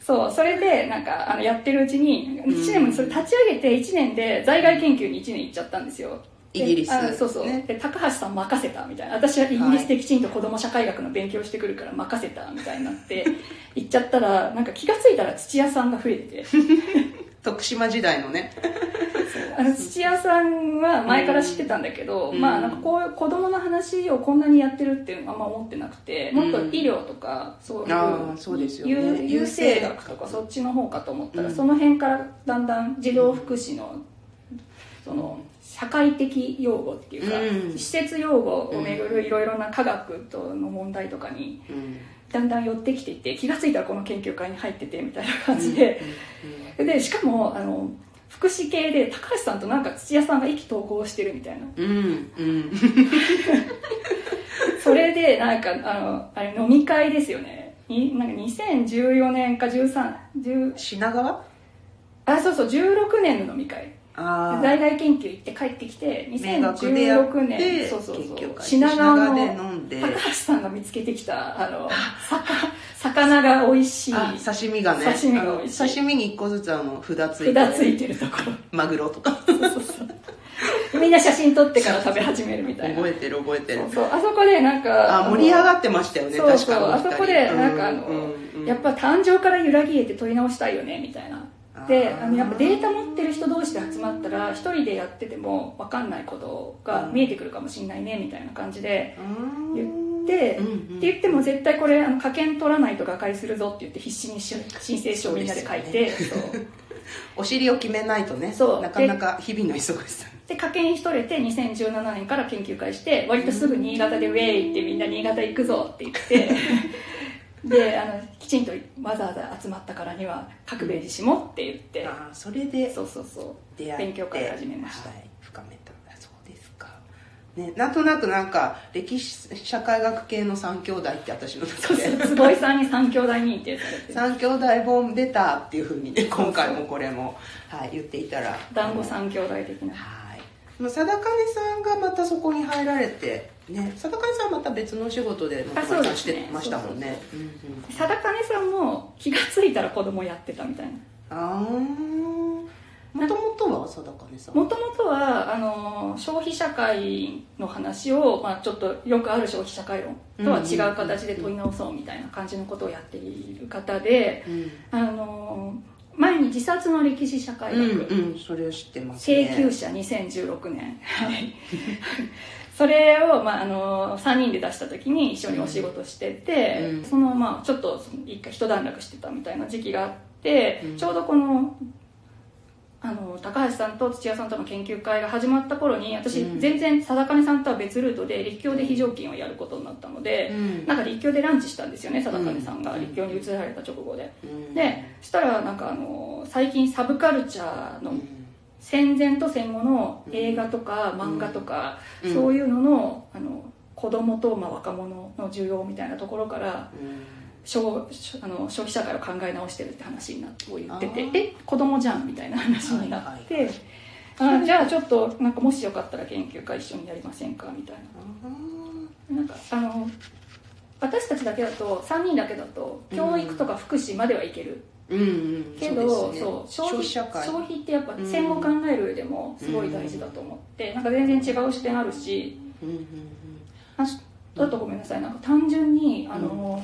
そうそれでなんかあのやってるうちに1年もそれ立ち上げて1年で在外研究に1年行っちゃったんですよ。でイギリス。あそうそう、ね。で高橋さん任せたみたいな。私はイギリスできちんと子ども社会学の勉強してくるから任せたみたいになって 行っちゃったらなんか気がついたら土屋さんが増えてて。徳島時代のね。あの土屋さんは前から知ってたんだけど、うん。まあなんかこう子供の話をこんなにやってるっていうのはあんま思ってなくてもっと医療とかそういう,、あーそうですよね。優優生学とかそっちの方かと思ったら、うん。その辺からだんだん児童福祉のその社会的用語っていうか、うん。施設用語をめぐるいろいろな科学との問題とかにうん。だんだん寄ってきていって気がついたらこの研究会に入っててみたいな感じで。でしかもあの福祉系で高橋さんとなんか土屋さんが意気投合してるみたいな。うん。うん。それでなん。かあのあれ飲み会ですよねになん。か2014年か13 10品川あそうそう16年の飲み会在外研究行って帰ってきて名学でやっ2016て年そうそうそう。品川の高橋さんが見つけてきたあの魚魚が美味しい。あ刺身がね。刺身が美味しい。あの刺身に一個ずつあの札ついて札ついてるとこ。ろマグロとか。そうそうそう。みんな写真撮ってから食べ始めるみたいな。覚えてる覚えてる。そうそう。あそこでなんかあ盛り上がってましたよねそうそう。確かにあそこでなんかあの、やっぱ誕生から揺らぎ得て取り直したいよねみたいなであのやっぱデータ持ってる人同士で集まったら一人でやってても分かんないことが見えてくるかもしれないねみたいな感じで言って、うんうん。って言っても絶対これあの科検取らないと瓦解するぞって言って必死にし申請書をみんなで書いてそうお尻を決めないとね。そう。なかなか日々の忙しさで科研し取れて2017年から研究会して割とすぐ新潟でウェイってみんな新潟行くぞって言ってであのきちんとわざわざ集まったからには各ページしもって言って。ああそれでそうそうそう。勉強会始めました、はい、深めた。そうですか、ね、なんとなくなんか歴史社会学系の三兄弟って私の中で。坪井さんに三兄弟認定されて。三兄弟本出たっていうふうにね今回もこれも、はい、言っていたら。団子三兄弟的な。はい。でも貞金さんがまたそこに入られてね貞金さんはまた別のお仕事であそうですね。してましたもんね。貞金さんも気がついたら子供やってたみたいな。ああもともとは貞金さん。もともとはあの消費社会の話を、まあ、ちょっとよくある消費社会論とは違う形で問い直そうみたいな感じのことをやっている方で、うんあの前に自殺の歴史社会学、うんうんそれを知ってますね。請求者2016年 はいそれを、まあ、あの3人で出した時に一緒にお仕事してて、うん。そのまあちょっと一回一段落してたみたいな時期があって、うん。ちょうどこのあの高高橋さんと土屋さんとの研究会が始まった頃に私、うん。全然貞金さんとは別ルートで立教で非常勤をやることになったので、うん。なんか立教でランチしたんですよね貞金さんがうん。立教に移られた直後で、うん。でそしたらなんかあの最近サブカルチャーのうん戦前と戦後の映画とか漫画とか、うん。そういうののあの子供とまあ若者の需要みたいなところから消あの消費社会を考え直してるって話になってを言っててえ子供じゃんみたいな話になって、はいあじゃあちょっとなんかもしよかったら研究会一緒にやりませんかみたいな。なんかあの私たちだけだと3人だけだと教育とか福祉まではいける、うんうん。けどそうですね。そう消費ってやっぱ戦後考える上でもすごい大事だと思って、なんか全然違う視点あるし。うんうんああとごめんなさい。なんか単純にあの、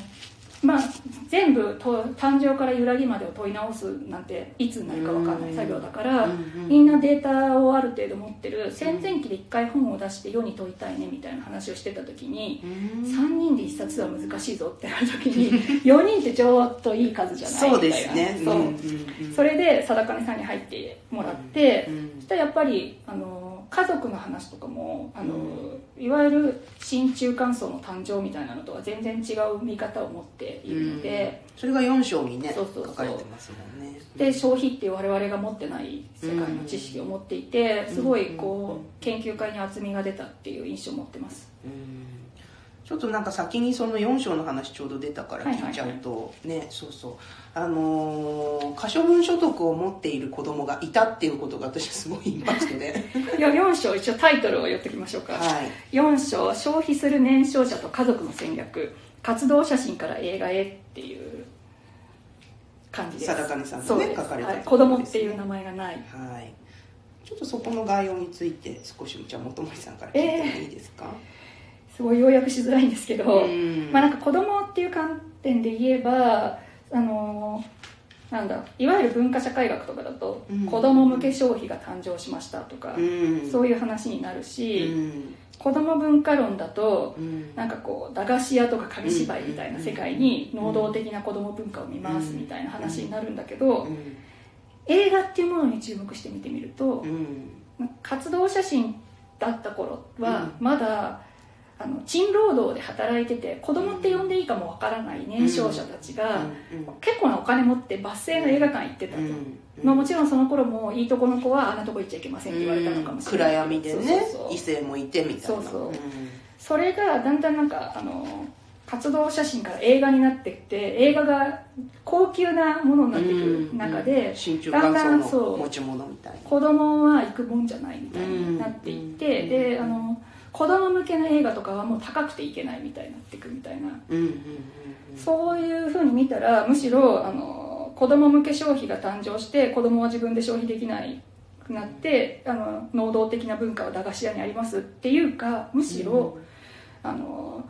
まあ全部と誕生から揺らぎまでを問い直すなんていつになるか分かんない作業だから、みんなデータをある程度持ってる戦前期で1回本を出して世に問いたいねみたいな話をしてた時に、うん。3人で1冊は難しいぞってなる時に 4人ってちょっといい数じゃないそうですね。そう、それで貞金さんに入ってもらって、うんそしたらやっぱりあの家族の話とかもあの、ういわゆる新中間層の誕生みたいなのとは全然違う見方を持っているので、それが4章にねそうそうそう。書かれてますもんね。で消費っていう我々が持ってない世界の知識を持っていてすごいこう研究会に厚みが出たっていう印象を持ってます。うんちょっとなんか先にその4章の話ちょうど出たから聞いちゃうと、ねそうそう。あのー可処分所得を持っている子供がいたっていうことが私すごいインパクトで。いや4章一応タイトルを言っておきましょうか、はい。4章消費する年少者と家族の戦略。活動写真から映画へっていう感じです。貞金さんがね書かれたはい。子供っていう名前がない。はい。ちょっとそこの概要について少しじゃあ元森さんから聞いてもいいですか、すごい要約しづらいんですけど、うん。まあなんか子供っていう観点で言えばあのなんだいわゆる文化社会学とかだと、うん。子供向け消費が誕生しましたとか、うん。そういう話になるし、うん。子供文化論だと、うん。なんかこう駄菓子屋とか紙芝居みたいな世界に能動的な子供文化を見ますみたいな話になるんだけど、うん。映画っていうものに注目して見てみるとう、ん。活動写真だった頃はうん。まだ、あの賃労働で働いてて子供って呼んでいいかもわからない年少者たちが、結構なお金持ってバス停の映画館行ってたと、まあ、もちろんその頃もいいとこの子はあんなとこ行っちゃいけませんって言われたのかもしれない、暗闇でね異性もいてみたいな。そうそう。それがだんだんなんかあの活動写真から映画になってって映画が高級なものになってくる中で、だんだんそうの持ち物みたいな。子供は行くもんじゃないみたいになっていって、うん。であの子供向けの映画とかはもう高くていけないみたいになっていくみたいな、うんうんうんそういうふうに見たらむしろあの子供向け消費が誕生して子供は自分で消費できないくなってあの能動的な文化は駄菓子屋にありますっていうかむしろ、あの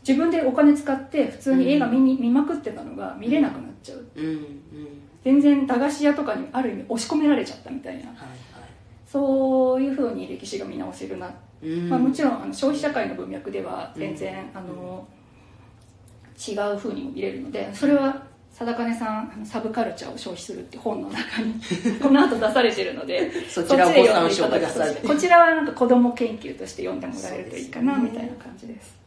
自分でお金使って普通に映画見に、見まくってたのが見れなくなっちゃう。うんうん。全然駄菓子屋とかにある意味押し込められちゃったみたいな。はいはい。そういうふうに歴史が見直せるな、うんまあ、もちろんあの消費社会の文脈では全然、あの違うふうにも見れるのでそれは貞金さんあのサブカルチャーを消費するって本の中に この後出されてるのでそちらをご参照くださいこちらはなんか子供研究として読んでもらえるといいかな、みたいな感じです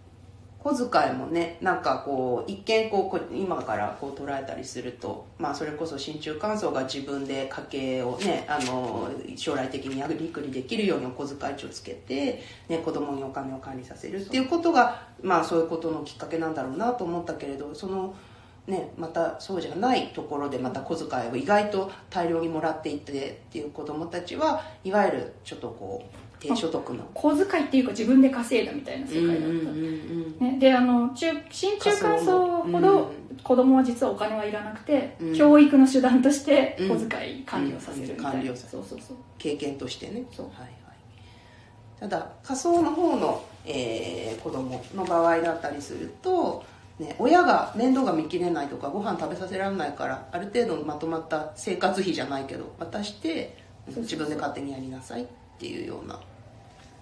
小遣いもねなんかこう一見こう今からこう捉えたりすると、まあ、それこそ新中間層が自分で家計をねあの将来的にやりくりできるようにお小遣い値をつけて、ね、子供にお金を管理させるっていうことがまあそういうことのきっかけなんだろうなと思ったけれどそのね、またそうじゃないところでまた小遣いを意外と大量にもらっていってっていう子供たちはいわゆるちょっとこう低所得の小遣いっていうか自分で稼いだみたいな世界だ。った、うん。ね、であの中新中間層ほど子供は実はお金はいらなくて、うん。教育の手段として小遣い管理をさせるみたいな、うん。管理をさせそうそうそう。経験としてね。そう。はいはい、ただ仮想の方の、えー子供の場合だったりすると、ね、親が面倒が見きれないとかご飯食べさせられないからある程度のまとまった生活費じゃないけど渡して自分で勝手にやりなさいっていうような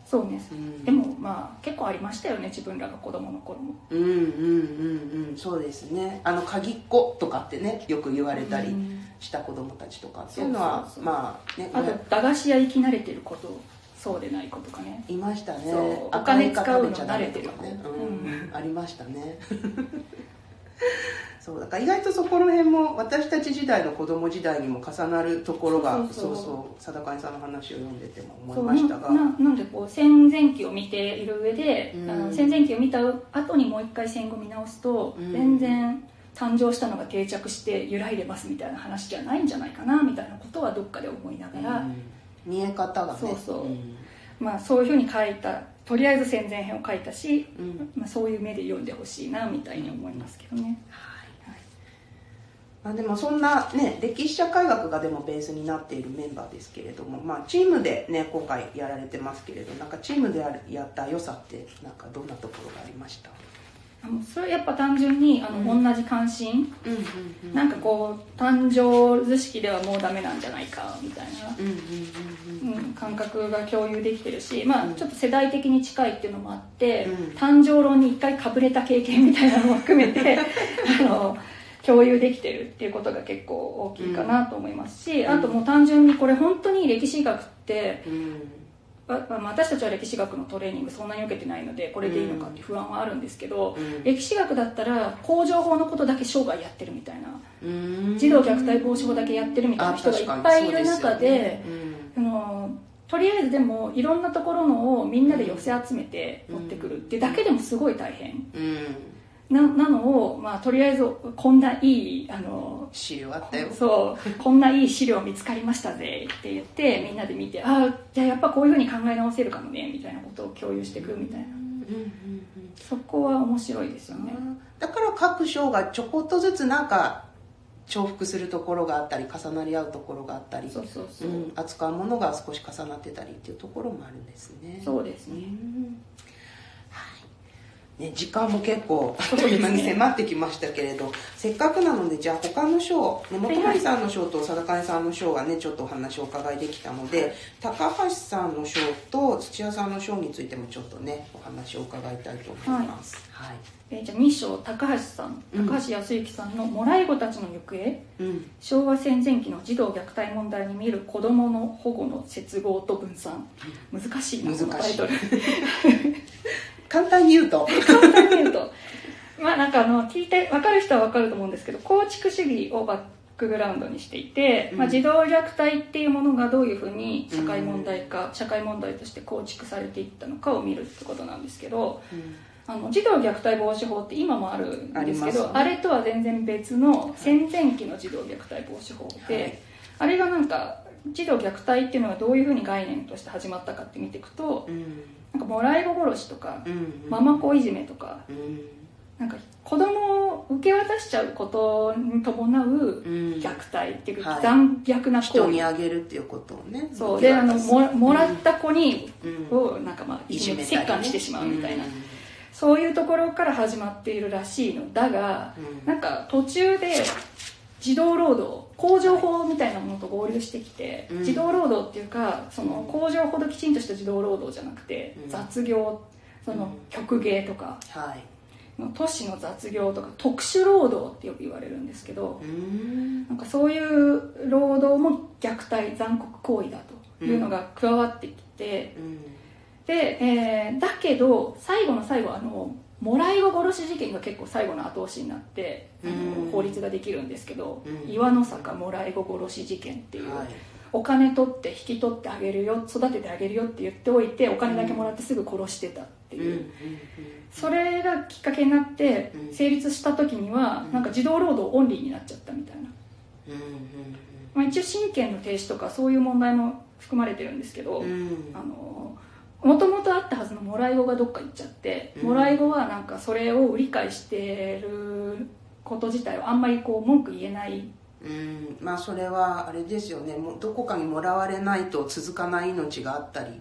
そうね、うん。でもまあ結構ありましたよね自分らが子供の頃も。うんうんうんうん。そうですね。あの鍵っ子とかってねよく言われたり、うん。した子供たちとかっていうのはそうそうそう。まあねあと駄菓子屋行き慣れてることそうでない子とかね。いましたね。お金使うの慣れてる子うん。ありましたね そうだから意外とそこら辺も私たち時代の子供時代にも重なるところがそうそう貞貝さんの話を読んでても思そいうましたが。ななんでこう戦前期を見ている上で、うん。あの戦前期を見た後にもう一回戦後見直すと、うん。全然誕生したのが定着して揺らいでますみたいな話じゃないんじゃないかなみたいなことはどっかで思いながら、うん。見え方がね。そうそう。うん。まあ、そういうふうに書いたとりあえず戦前編を書いたし、うん。まあ、そういう目で読んでほしいなみたいに思いますけどね。まあ、でもそんなね歴史社会学がでもベースになっているメンバーですけれども、まあ、チームでね今回やられてますけれどなんかチームでやるやった良さってなんかどんなところがありました？あのそれはやっぱ単純にあの、うん。同じ関心？うんうんうん。なんかこう誕生図式ではもうダメなんじゃないかみたいな感覚が共有できてるし、まあうん、ちょっと世代的に近いっていうのもあって、うん。誕生論に一回かぶれた経験みたいなのも含めて あの共有できてるっていうことが結構大きいかなと思いますし、うん。あともう単純にこれ本当に歴史学って、私たちは歴史学のトレーニングそんなに受けてないのでこれでいいのかって不安はあるんですけど、うん。歴史学だったら工場法のことだけ生涯やってるみたいな。うん。児童虐待防止法だけやってるみたいな人がいっぱいいる中で。あのとりあえずでもいろんなところのをみんなで寄せ集めて持ってくるってだけでもすごい大変。うんななのを、まあ、とりあえずこんないいあの資料あったよ。そうこんないい資料見つかりましたぜって言ってみんなで見てああじゃあやっぱこういうふうに考え直せるかもねみたいなことを共有していくみたいな。うんうんうんそこは面白いですよね。だから各章がちょこっとずつなんか重複するところがあったり重なり合うところがあったりそうそうそう、うん、扱うものが少し重なってたりっていうところもあるんですね。そうですね。うん。はいね、時間も結構に迫ってきましたけれど、せっかくなのでじゃあ他の章、ね、元森さんの章と貞貝さんの章がねちょっとお話をお伺いできたので高橋さんの章と土屋さんの章についてもちょっとねお話を伺いたいと思います。はい、えーじゃあ2章高橋さんうん。高橋康之さんの「もらい子たちの行方」うん。昭和戦前期の児童虐待問題に見る子どもの保護の接合と分散。難しい。な難しいこのタイトル 簡単に言うと。簡単に言うと。まあなんかあの聞いて分かる人は分かると思うんですけど構築主義をバックグラウンドにしていて、まあ、うん児童虐待っていうものがどういうふうに社会問題化、社会問題として構築されていったのかを見るってことなんですけどあの児童虐待防止法って今もあるんですけどあ,、あれとは全然別の戦前期の児童虐待防止法で、はい。あれがなんか児童虐待っていうのがどういうふうに概念として始まったかって見ていくとうんなんかもらい子殺しとか、うんママ子いじめとかうん。なんか子供を受け渡しちゃうことに伴ううん。虐待っていうか、はい。残虐な人行為。にあげるっていうことをね。そう。であのももらっった子に、うん。をなんかまあいじめ折檻してしまうみたいな、うんそういうところから始まっているらしいの。だが、うん。なんか途中で児童労働工場法みたいなものと合流してきて、うん。児童労働っていうかその工場ほどきちんとした児童労働じゃなくて、うん。雑業その曲芸とかはい。都市の雑業とか特殊労働ってよく言われるんですけど、うん。なんかそういう労働も虐待残酷行為だというのが加わってきて、うん。で、えーだけど最後の最後あのもらい子殺し事件が結構最後の後押しになって、あのうん法律ができるんですけど、うん。岩の坂もらい子殺し事件っていう、はい。お金取って引き取ってあげるよ育ててあげるよって言っておいてお金だけもらってすぐ殺してたってう。ん。いう、それがきっかけになってうん。成立した時にはなんか児童労働オンリーになっちゃったみたいな、まあ、一応親権の停止とかそういう問題も含まれてるんですけど、あのもともとあったはずのもらい子がどっか行っちゃって、うん。もらい子はなんかそれを理解してること自体をあんまりこう文句言えない。うん。まあそれはあれですよね。もうどこかにもらわれないと続かない命があったり。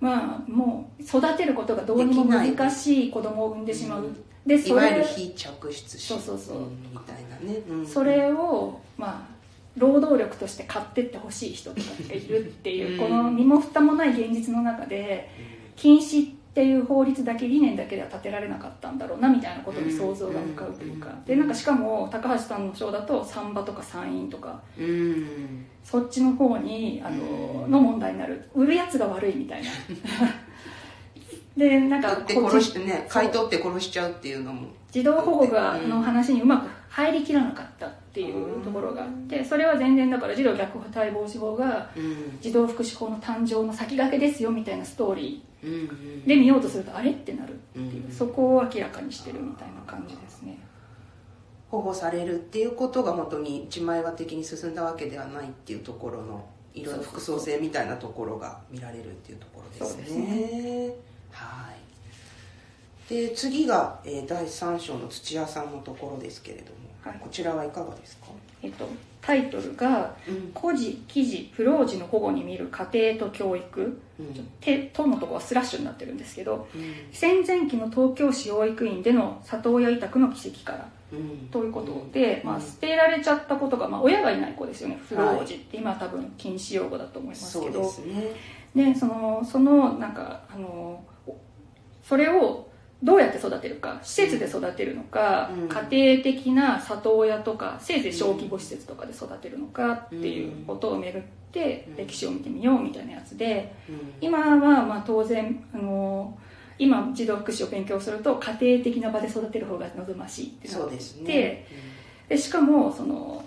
まあもう育てることがどうにも難しい子供を産んでしまう、でいそれわゆる非着出子。そうそうそうん。みたいなね、うん。それをまあ労働力として買ってってほしい人とかがいるっていう、うんこの身も蓋もない現実の中で禁止っていう法律だけ理念だけでは立てられなかったんだろうなみたいなことに想像が向かうというか。でなんかしかも高橋さんの章だとサンバとか山陰とかうん。そっちの方にあのの問題になる。売るやつが悪いみたいな。でなんか取って殺してね買い取って殺しちゃうっていうのも。児童保護がの話にうまく入りきらなかったころがあってそれは全然だから児童虐待防止法がうん。児童福祉法の誕生の先駆けですよみたいなストーリーで見ようとするとあれってなるっていううんそこを明らかにしてるみたいな感じですね。保護されるっていうことが本当に一枚岩的に進んだわけではないっていうところのいろいろ複層性みたいなところが見られるっていうところですね。すはい。で次が、えー第3章の土屋さんのところですけれども、はい。こちらはいかがですか、えっとタイトルがうん「孤児記事不老児の保護に見る家庭と教育」うん。手とのとこはスラッシュになってるんですけどうん。戦前期の東京市養育院での里親委託の奇跡からうん。ということで、まあ、うん捨てられちゃったことが、まあ、親がいない子ですよね。不老児って今は多分禁止用語だと思いますけど。ですね。でそのそのなんかあのそれをどうやって育てるか施設で育てるのか、うん。家庭的な里親とかせいぜい小規模施設とかで育てるのかっていうことを巡ってうん。歴史を見てみようみたいなやつでうん。今はまあ当然あの今児童福祉を勉強すると家庭的な場で育てる方が望ましいってなってそうですね。ででしかもその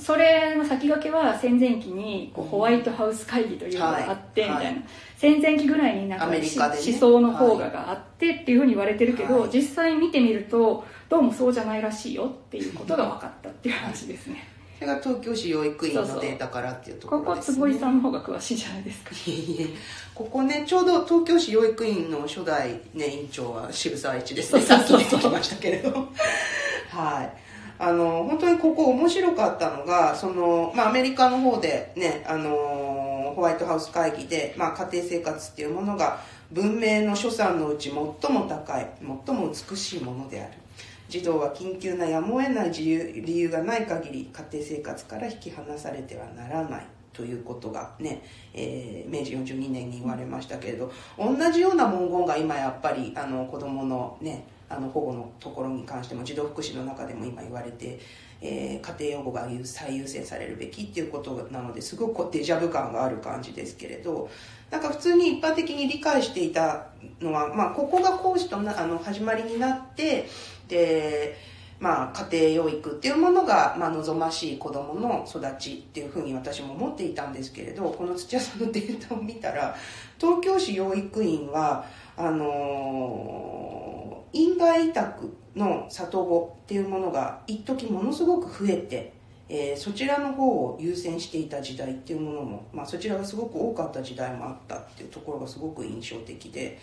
それの先駆けは戦前期にこううんホワイトハウス会議というのがあってみはい。たいな、戦前期ぐらいになんかねし思想の方ががあってっていうふうに言われてるけど、はい。実際見てみるとどうもそうじゃないらしいよっていうことが分かったっていう話ですね。それが東京市養育院のデータからっていうとここころですね。坪井さんの方が詳しいじゃないですか。いえいえ。ここねちょうど東京市養育院の初代、ね、院長は渋沢一ですね。さっき出てきましたけれどはいあの本当にここ面白かったのがその、まあ、アメリカの方でねあのホワイトハウス会議で、まあ、家庭生活っていうものが文明の所産のうち最も高い最も美しいものである。児童は緊急なやむを得ない自由理由がない限り家庭生活から引き離されてはならない。ということがね、えー明治42年に言われましたけれど同じような文言が今やっぱりあの子どものねあの保護のところに関しても児童福祉の中でも今言われて、えー家庭養護が最優先されるべきっていうことなのですごくデジャブ感がある感じですけれどなんか普通に一般的に理解していたのは、まあ、ここが講師となあの始まりになってで、まあ、家庭養育っていうものが、まあ、望ましい子どもの育ちっていうふうに私も思っていたんですけれどこの土屋さんのデータを見たら東京市養育院はあのー院外委託の里子っていうものが一時ものすごく増えて、えーそちらの方を優先していた時代っていうものも、まあ、そちらがすごく多かった時代もあったっていうところがすごく印象的で、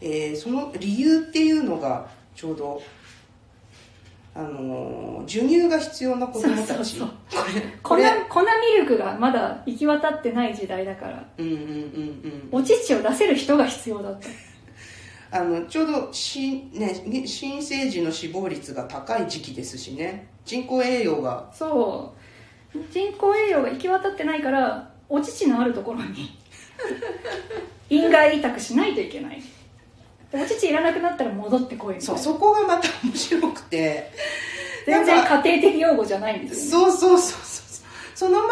えーその理由っていうのがちょうど、あのー授乳が必要な子供たち。これ。粉ミルクがまだ行き渡ってない時代だから。うんうんうんうん。お乳を出せる人が必要だったあのちょうどし、ね、新生児の死亡率が高い時期ですしね。人工栄養が。そう。人工栄養が行き渡ってないからお乳のあるところに 院外委託しないといけない。でお乳いらなくなったら戻ってこいそうそこがまた面白くて。全然家庭的用語じゃないんですよ、ね、そうそうそうそう。そのまん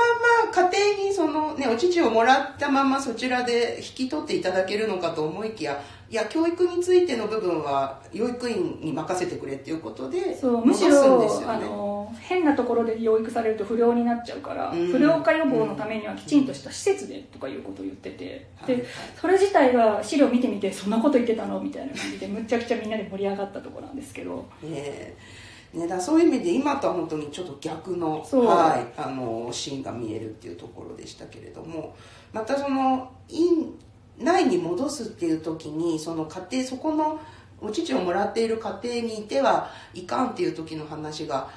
ま家庭にその、ね、お乳をもらったままそちらで引き取っていただけるのかと思いきやいや教育についての部分は養育院に任せてくれっていうことでそうむしろ、ですよね。あの変なところで養育されると不良になっちゃうから、うん。不良化予防のためにはきちんとした施設でとかいうことを言ってて、はいはい。でそれ自体が資料見てみてそんなこと言ってたのみたいな感じでむちゃくちゃみんなで盛り上がったところなんですけど。ええ。ね、だそういう意味で今とは本当にちょっと逆の,、はい、あのシーンが見えるっていうところでしたけれどもまたその院内に戻すっていう時にその家庭そこのお乳をもらっている家庭にいてはいかんっていう時の話が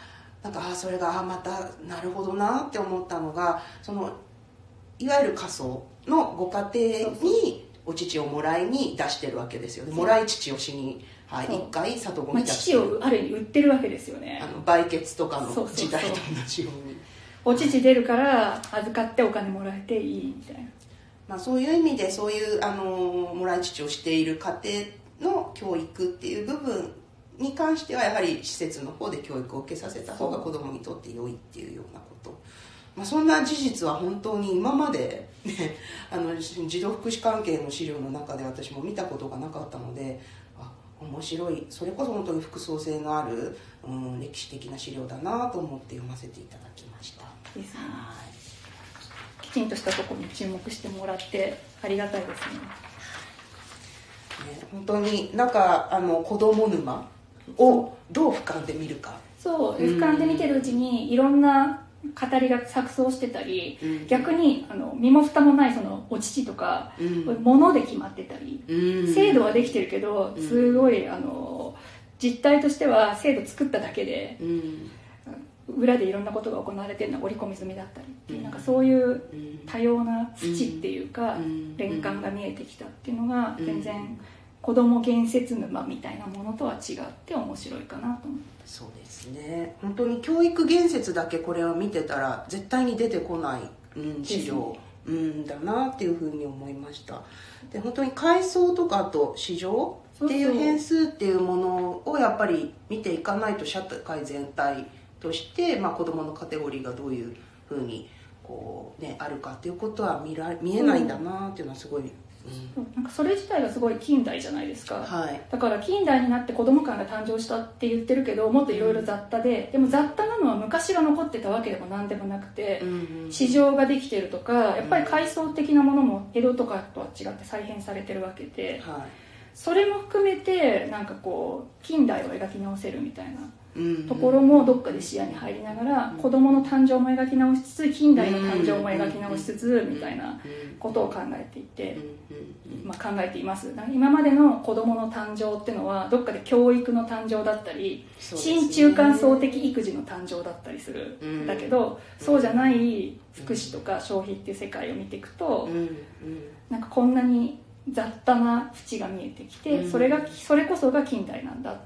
なんかああそれがああまたなるほどなって思ったのがそのいわゆる仮想のご家庭にお乳をもらいに出してるわけですよね。もらい乳をしに、はい、一回里子まあ、に出して。父るをある意味売ってるわけですよね。あの売血とかの時代と同じように。お乳出るから預かってお金もらえていいみたいなまあ、そういう意味でそういうあのもらい父をしている家庭の教育っていう部分に関してはやはり施設の方で教育を受けさせた方が子供にとって良いっていうようなこと。まあ、そんな事実は本当に今まで、ね、あの児童福祉関係の資料の中で私も見たことがなかったのであ面白い。それこそ本当に複層性のある、うん、歴史的な資料だなと思って読ませていただきました。ですね、はい、きちんとしたところに注目してもらってありがたいですね。ね本当になんかあの子供沼をどう俯瞰で見るか。そう俯瞰で見てるうちにいろんな語りが錯綜してたり、うん、逆にあの身も蓋もないそのお乳とか、うん、物で決まってたり、うん、制度はできてるけどすごいあの実態としては制度作っただけで、裏でいろんなことが行われてるのは織り込み済みだったりっていうなんかそういう多様な土っていうか連関が見えてきたっていうのが全然子供建設沼みたいなものとは違って面白いかなと思って。そうですね。本当に教育言説だけこれを見てたら絶対に出てこない、うん、資料、ね、うんだなっていうふうに思いました。で本当に階層とかと市場っていう。変数っていうものをやっぱり見ていかないと社会全体として、まあ、子どものカテゴリーがどういうふうにこう、ね、あるかっていうことは見ら見えないんだなっていうのはすごいなんかそれ自体がすごい近代じゃないですか、はい、だから近代になって子供館が誕生したって言ってるけどもっといろいろ雑多ででも雑多なのは昔が残ってたわけでも何でもなくて、うんうん、市場ができてるとかやっぱり階層的なものも江戸とかとは違って再編されてるわけで、はい、それも含めてなんかこう近代を描き直せるみたいなところもどっかで視野に入りながら子供の誕生も描き直しつつ近代の誕生も描き直しつつみたいなことを考えていて、まあ、考えています。今までの子供の誕生っていうのはどっかで教育の誕生だったり、新中間層的育児の誕生だったりする。ん。だけど、そうじゃない福祉とか消費っていう世界を見ていくと、なんかこんなに雑多な縁が見えてきて、それがそれこそが近代なんだ、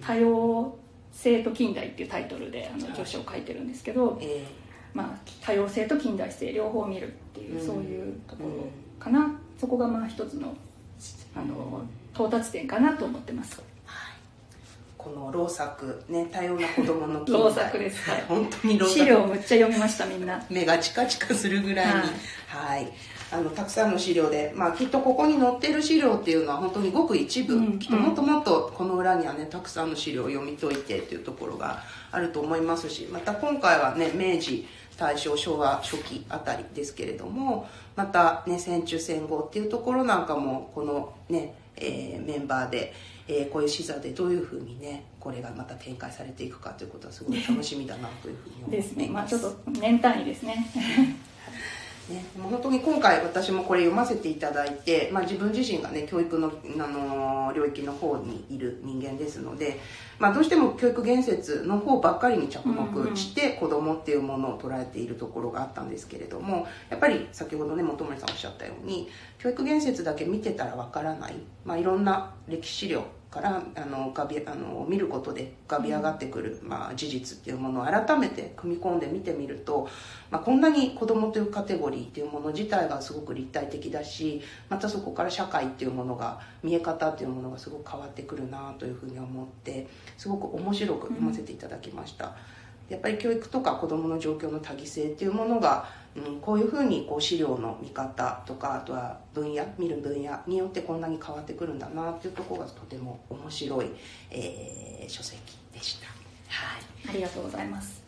多様性と近代っていうタイトルであの助手を書いてるんですけど、えー、まあ、多様性と近代性両方見るっていう、そういうところかな、そこがまあ一つのあの到達点かなと思ってます。この老作ね多様な子供の老作です、はい、本当に老作。資料むっちゃ読みましたみんな。目がチカチカするぐらいに。はい、はい。あのたくさんの資料で、まあ、きっとここに載ってる資料っていうのは本当にごく一部、うん、きっともっともっとこの裏にはねたくさんの資料を読み解いてっていうところがあると思いますしまた今回はね明治大正昭和初期あたりですけれどもまたね戦中戦後っていうところなんかもこのね、えー、メンバーで、えー、こういう視座でどういうふうにねこれがまた展開されていくかということはすごい楽しみだなというふうに思います。ですねまあちょっと年単位ですね ね、もう本当に今回私もこれ読ませていただいて、まあ、自分自身がね教育のあの領域の方にいる人間ですので、まあ、どうしても教育言説の方ばっかりに着目して子供っていうものを捉えているところがあったんですけれどもやっぱり先ほどね本森さんおっしゃったように教育言説だけ見てたらわからない、まあ、いろんな歴史資料からあの浮かびあの見ることで浮かび上がってくる、まあ、事実っていうものを改めて組み込んで見てみると、まあ、こんなに子供というカテゴリーっていうもの自体がすごく立体的だしまたそこから社会っていうものが見え方っていうものがすごく変わってくるなというふうに思ってすごく面白く読ませていただきました。やっぱり教育とか子どもの状況の多義性っていうものがうん、こういうふうにこう資料の見方とかあとは分野見る分野によってこんなに変わってくるんだなっていうところがとても面白い、えー、書籍でした、はい、ありがとうございます。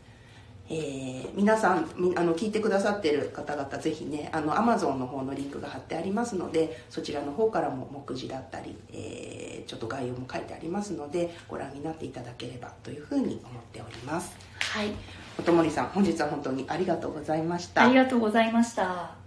えー、皆さんあの聞いてくださってる方々ぜひねあの Amazon の方のリンクが貼ってありますのでそちらの方からも目次だったり、えー、ちょっと概要も書いてありますのでご覧になっていただければというふうに思っておりますはい。おともりさん本日は本当にありがとうございました。ありがとうございました。